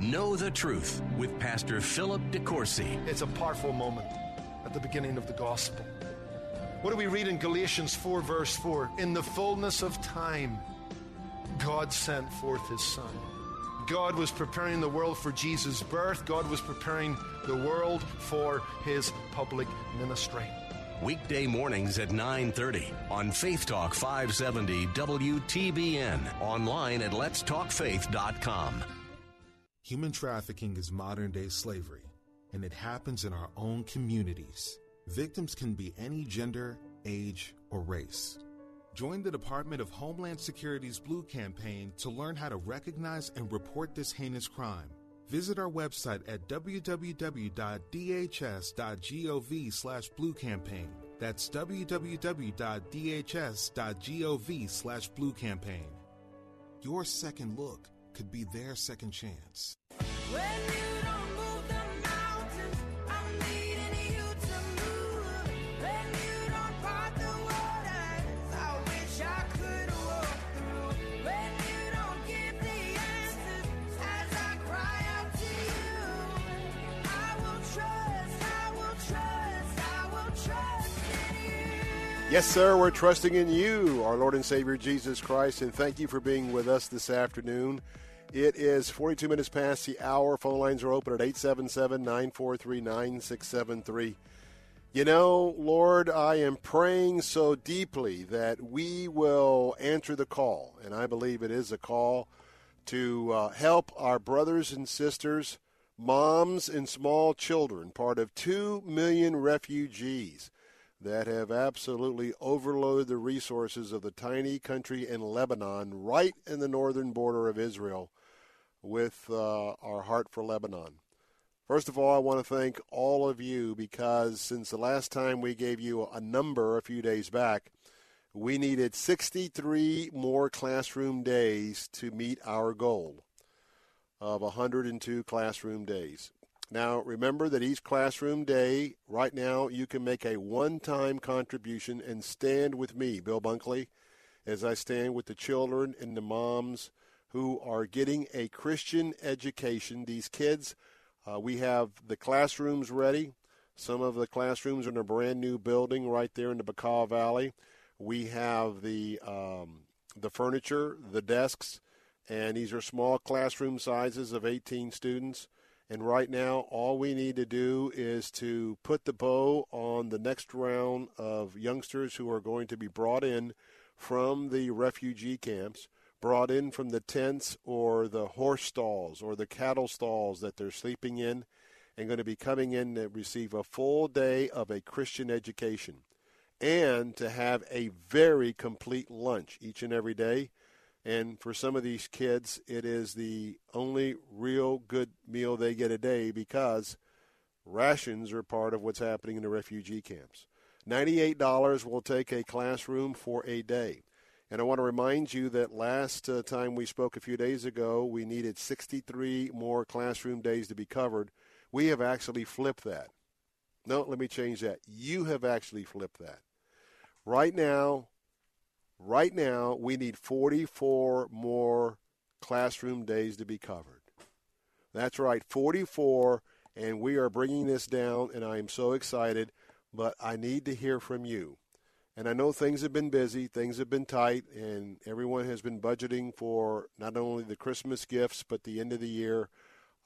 Know the Truth with Pastor Philip DeCourcy. It's a powerful moment at the beginning of the gospel. What do we read in Galatians 4, verse 4? In the fullness of time, God sent forth his Son. God was preparing the world for Jesus' birth. God was preparing the world for his public ministry. Weekday mornings at 9:30 on Faith Talk 570 WTBN, online at letstalkfaith.com. Human trafficking is modern day slavery, and it happens in our own communities. Victims can be any gender, age, or race. Join the Department of Homeland Security's Blue Campaign to learn how to recognize and report this heinous crime. Visit our website at www.dhs.gov slash blue campaign. That's www.dhs.gov slash blue campaign. Your second look could be their second chance. Yes, sir, we're trusting in you, our Lord and Savior Jesus Christ, and thank you for being with us this afternoon. It is 42 minutes past the hour. Phone lines are open at 877 943 9673. You know, Lord, I am praying so deeply that we will answer the call, and I believe it is a call to uh, help our brothers and sisters, moms and small children, part of 2 million refugees that have absolutely overloaded the resources of the tiny country in Lebanon, right in the northern border of Israel, with uh, our heart for Lebanon. First of all, I want to thank all of you because since the last time we gave you a number a few days back, we needed 63 more classroom days to meet our goal of 102 classroom days. Now, remember that each classroom day, right now, you can make a one time contribution and stand with me, Bill Bunkley, as I stand with the children and the moms who are getting a Christian education. These kids, uh, we have the classrooms ready. Some of the classrooms are in a brand new building right there in the Bekaa Valley. We have the um, the furniture, the desks, and these are small classroom sizes of 18 students. And right now, all we need to do is to put the bow on the next round of youngsters who are going to be brought in from the refugee camps, brought in from the tents or the horse stalls or the cattle stalls that they're sleeping in and going to be coming in to receive a full day of a Christian education and to have a very complete lunch each and every day. And for some of these kids, it is the only real good meal they get a day because rations are part of what's happening in the refugee camps. $98 will take a classroom for a day. And I want to remind you that last uh, time we spoke a few days ago, we needed 63 more classroom days to be covered. We have actually flipped that. No, let me change that. You have actually flipped that. Right now, right now, we need 44 more classroom days to be covered. That's right, 44, and we are bringing this down, and I am so excited, but I need to hear from you. And I know things have been busy, things have been tight, and everyone has been budgeting for not only the Christmas gifts, but the end of the year,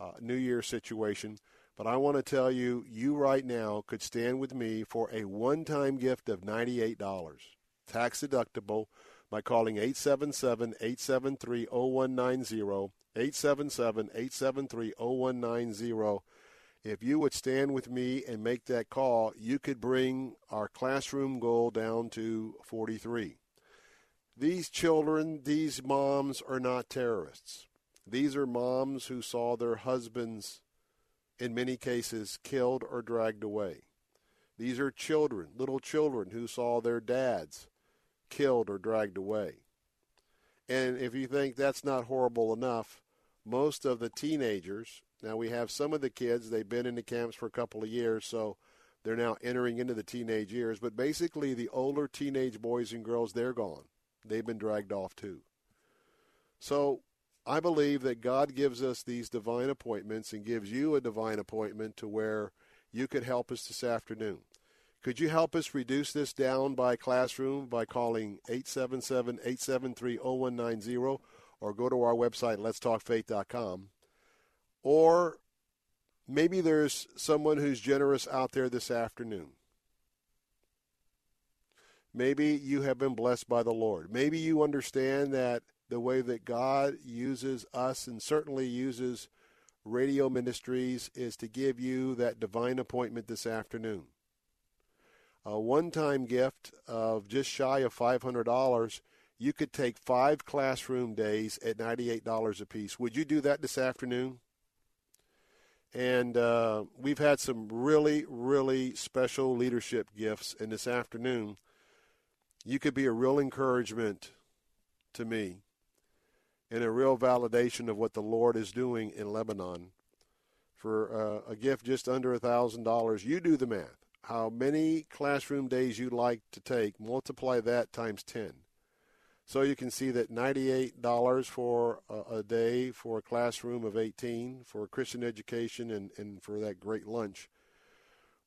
uh, New Year situation. But I want to tell you, you right now could stand with me for a one time gift of $98, tax deductible, by calling 877 873 0190. 877 873 0190 if you would stand with me and make that call, you could bring our classroom goal down to 43. These children, these moms are not terrorists. These are moms who saw their husbands, in many cases, killed or dragged away. These are children, little children, who saw their dads killed or dragged away. And if you think that's not horrible enough, most of the teenagers now we have some of the kids, they've been in the camps for a couple of years, so they're now entering into the teenage years. But basically, the older teenage boys and girls, they're gone. They've been dragged off too. So I believe that God gives us these divine appointments and gives you a divine appointment to where you could help us this afternoon. Could you help us reduce this down by classroom by calling 877 873 0190 or go to our website, letstalkfaith.com? Or maybe there's someone who's generous out there this afternoon. Maybe you have been blessed by the Lord. Maybe you understand that the way that God uses us and certainly uses radio ministries is to give you that divine appointment this afternoon. A one time gift of just shy of $500, you could take five classroom days at $98 a piece. Would you do that this afternoon? And uh, we've had some really, really special leadership gifts. And this afternoon, you could be a real encouragement to me and a real validation of what the Lord is doing in Lebanon. For uh, a gift just under a $1,000, you do the math. How many classroom days you'd like to take, multiply that times 10. So you can see that $98 for a, a, day for a classroom of 18 for Christian education and, and for that great lunch.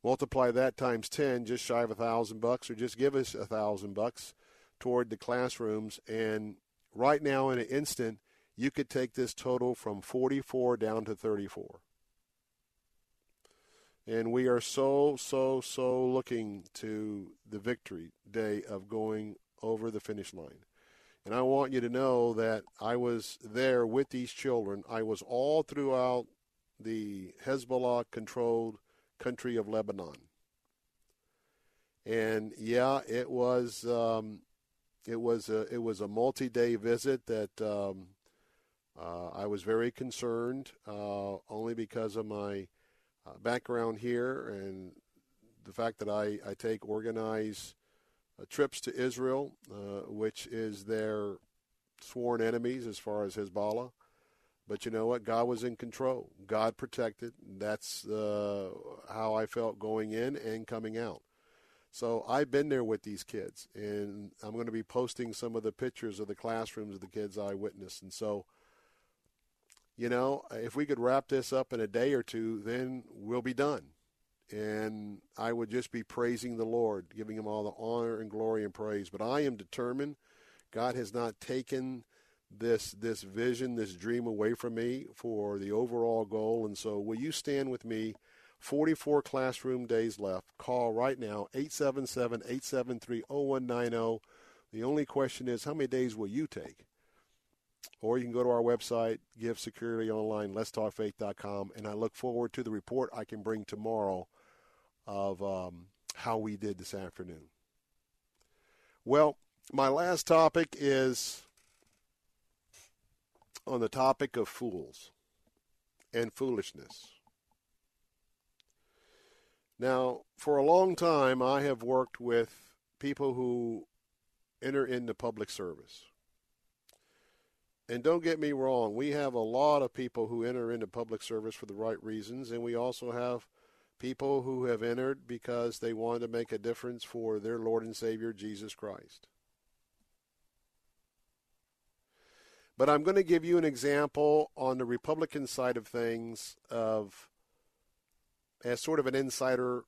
Multiply that times 10, just shy of a thousand bucks, or just give us a thousand bucks toward the classrooms. And right now, in an instant, you could take this total from 44 down to 34. And we are so, so, so looking to the victory day of going over the finish line. And I want you to know that I was there with these children. I was all throughout the Hezbollah controlled country of Lebanon. And yeah, it was um, it was a, it was a multi-day visit that um, uh, I was very concerned uh, only because of my uh, background here and the fact that I, I take organized uh, trips to Israel, uh, which is their sworn enemies as far as Hezbollah. But you know what? God was in control. God protected. That's uh, how I felt going in and coming out. So I've been there with these kids, and I'm going to be posting some of the pictures of the classrooms of the kids I witnessed. And so, you know, if we could wrap this up in a day or two, then we'll be done and I would just be praising the Lord, giving him all the honor and glory and praise. But I am determined. God has not taken this this vision, this dream away from me for the overall goal. And so, will you stand with me? 44 classroom days left. Call right now 877-873-0190. The only question is how many days will you take? Or you can go to our website, Give Security Online, letstalkfaith.com, and I look forward to the report I can bring tomorrow of um, how we did this afternoon. Well, my last topic is on the topic of fools and foolishness. Now, for a long time, I have worked with people who enter into public service. And don't get me wrong, we have a lot of people who enter into public service for the right reasons, and we also have people who have entered because they wanted to make a difference for their Lord and Savior, Jesus Christ. But I'm going to give you an example on the Republican side of things of as sort of an insider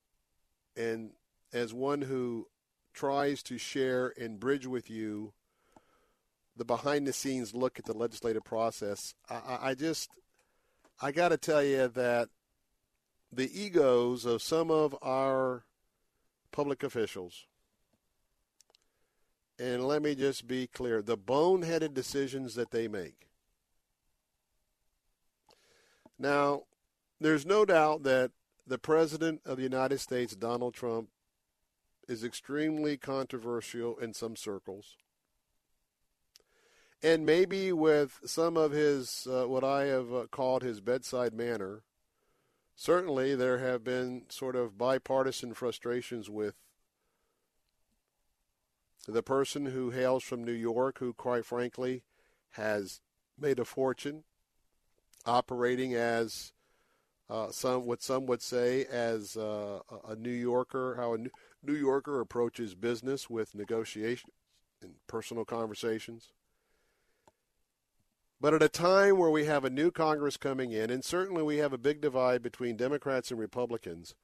and as one who tries to share and bridge with you the behind the scenes look at the legislative process. I, I just, I got to tell you that the egos of some of our public officials, and let me just be clear the boneheaded decisions that they make. Now, there's no doubt that the President of the United States, Donald Trump, is extremely controversial in some circles. And maybe with some of his, uh, what I have uh, called his bedside manner, certainly there have been sort of bipartisan frustrations with the person who hails from New York, who, quite frankly, has made a fortune operating as uh, some what some would say as uh, a New Yorker, how a New Yorker approaches business with negotiation and personal conversations. But at a time where we have a new Congress coming in, and certainly we have a big divide between Democrats and Republicans,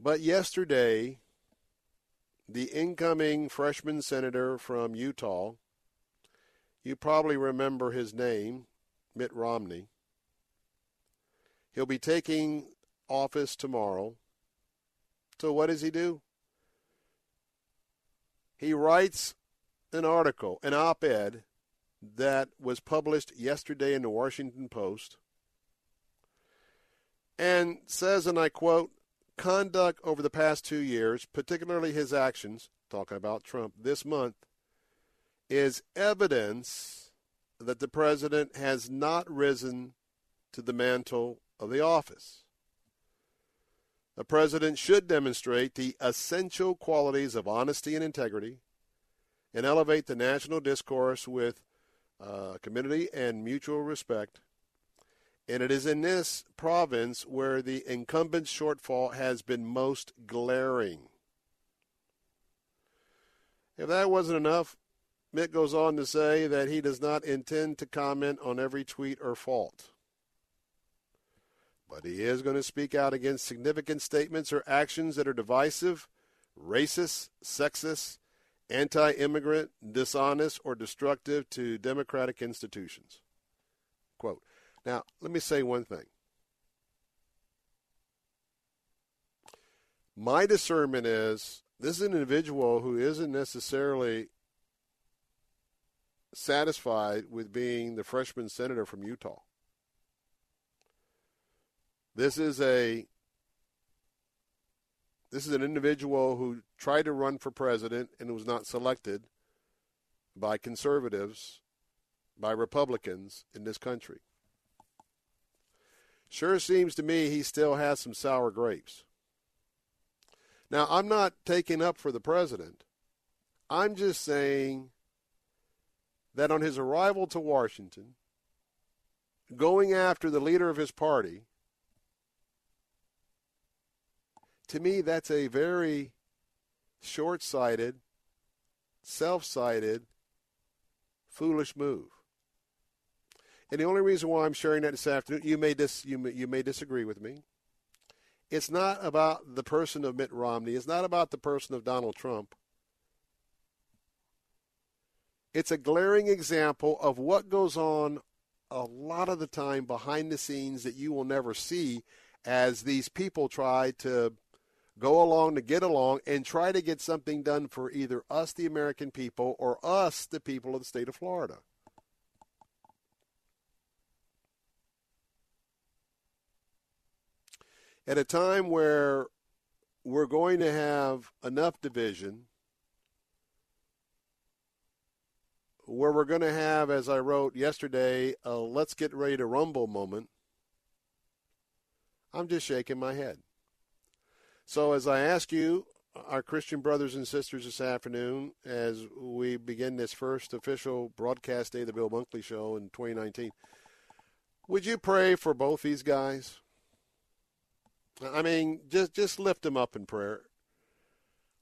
but yesterday, the incoming freshman senator from Utah, you probably remember his name, Mitt Romney, he'll be taking office tomorrow. So what does he do? He writes an article, an op ed, that was published yesterday in the Washington Post and says, and I quote, conduct over the past two years, particularly his actions, talking about Trump this month, is evidence that the president has not risen to the mantle of the office. The president should demonstrate the essential qualities of honesty and integrity and elevate the national discourse with uh, community and mutual respect. And it is in this province where the incumbent's shortfall has been most glaring. If that wasn't enough, Mitt goes on to say that he does not intend to comment on every tweet or fault. But he is going to speak out against significant statements or actions that are divisive, racist, sexist, anti immigrant, dishonest, or destructive to democratic institutions. Quote. Now, let me say one thing. My discernment is this is an individual who isn't necessarily satisfied with being the freshman senator from Utah. This is a this is an individual who tried to run for president and was not selected by conservatives, by Republicans in this country. Sure seems to me he still has some sour grapes. Now, I'm not taking up for the president. I'm just saying that on his arrival to Washington, going after the leader of his party, to me, that's a very short sighted, self sighted, foolish move. And the only reason why I'm sharing that this afternoon, you may, dis, you may, you may disagree with me. It's not about the person of Mitt Romney. It's not about the person of Donald Trump. It's a glaring example of what goes on a lot of the time behind the scenes that you will never see as these people try to go along to get along and try to get something done for either us, the American people, or us, the people of the state of Florida. At a time where we're going to have enough division, where we're going to have, as I wrote yesterday, a let's get ready to rumble moment, I'm just shaking my head. So, as I ask you, our Christian brothers and sisters this afternoon, as we begin this first official broadcast day of the Bill Bunkley Show in 2019, would you pray for both these guys? I mean, just just lift them up in prayer.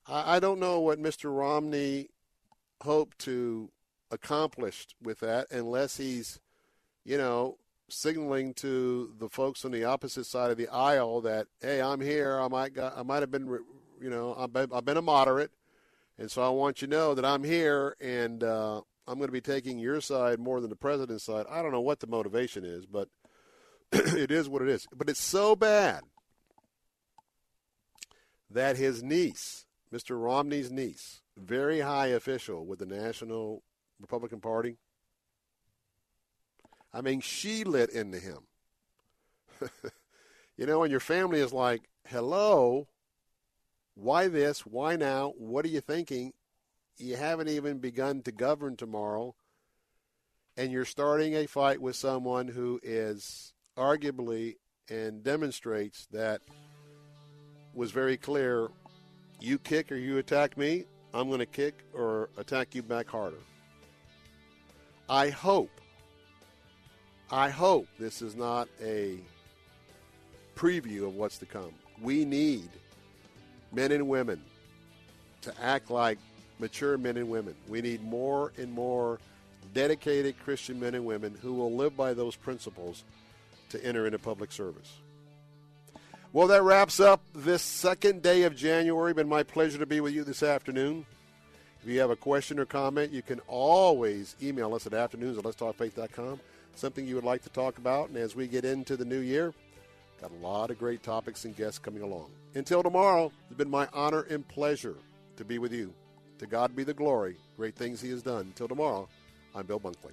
I, I don't know what Mr. Romney hoped to accomplish with that, unless he's, you know, signaling to the folks on the opposite side of the aisle that, hey, I'm here. I might got, I might have been, you know, I've been, a moderate, and so I want you to know that I'm here, and uh, I'm going to be taking your side more than the president's side. I don't know what the motivation is, but it is what it is. But it's so bad that his niece, Mr. Romney's niece, very high official with the National Republican Party, I mean, she lit into him. you know, and your family is like, hello, why this? Why now? What are you thinking? You haven't even begun to govern tomorrow, and you're starting a fight with someone who is arguably and demonstrates that was very clear you kick or you attack me, I'm going to kick or attack you back harder. I hope, I hope this is not a preview of what's to come. We need men and women to act like mature men and women. We need more and more dedicated Christian men and women who will live by those principles to enter into public service. Well, that wraps up this second day of January. Been my pleasure to be with you this afternoon. If you have a question or comment, you can always email us at afternoons at letstalkfaith.com. Something you would like to talk about. And as we get into the new year, got a lot of great topics and guests coming along. Until tomorrow, it's been my honor and pleasure to be with you. To God be the glory. Great things He has done. Until tomorrow, I'm Bill Bunkley.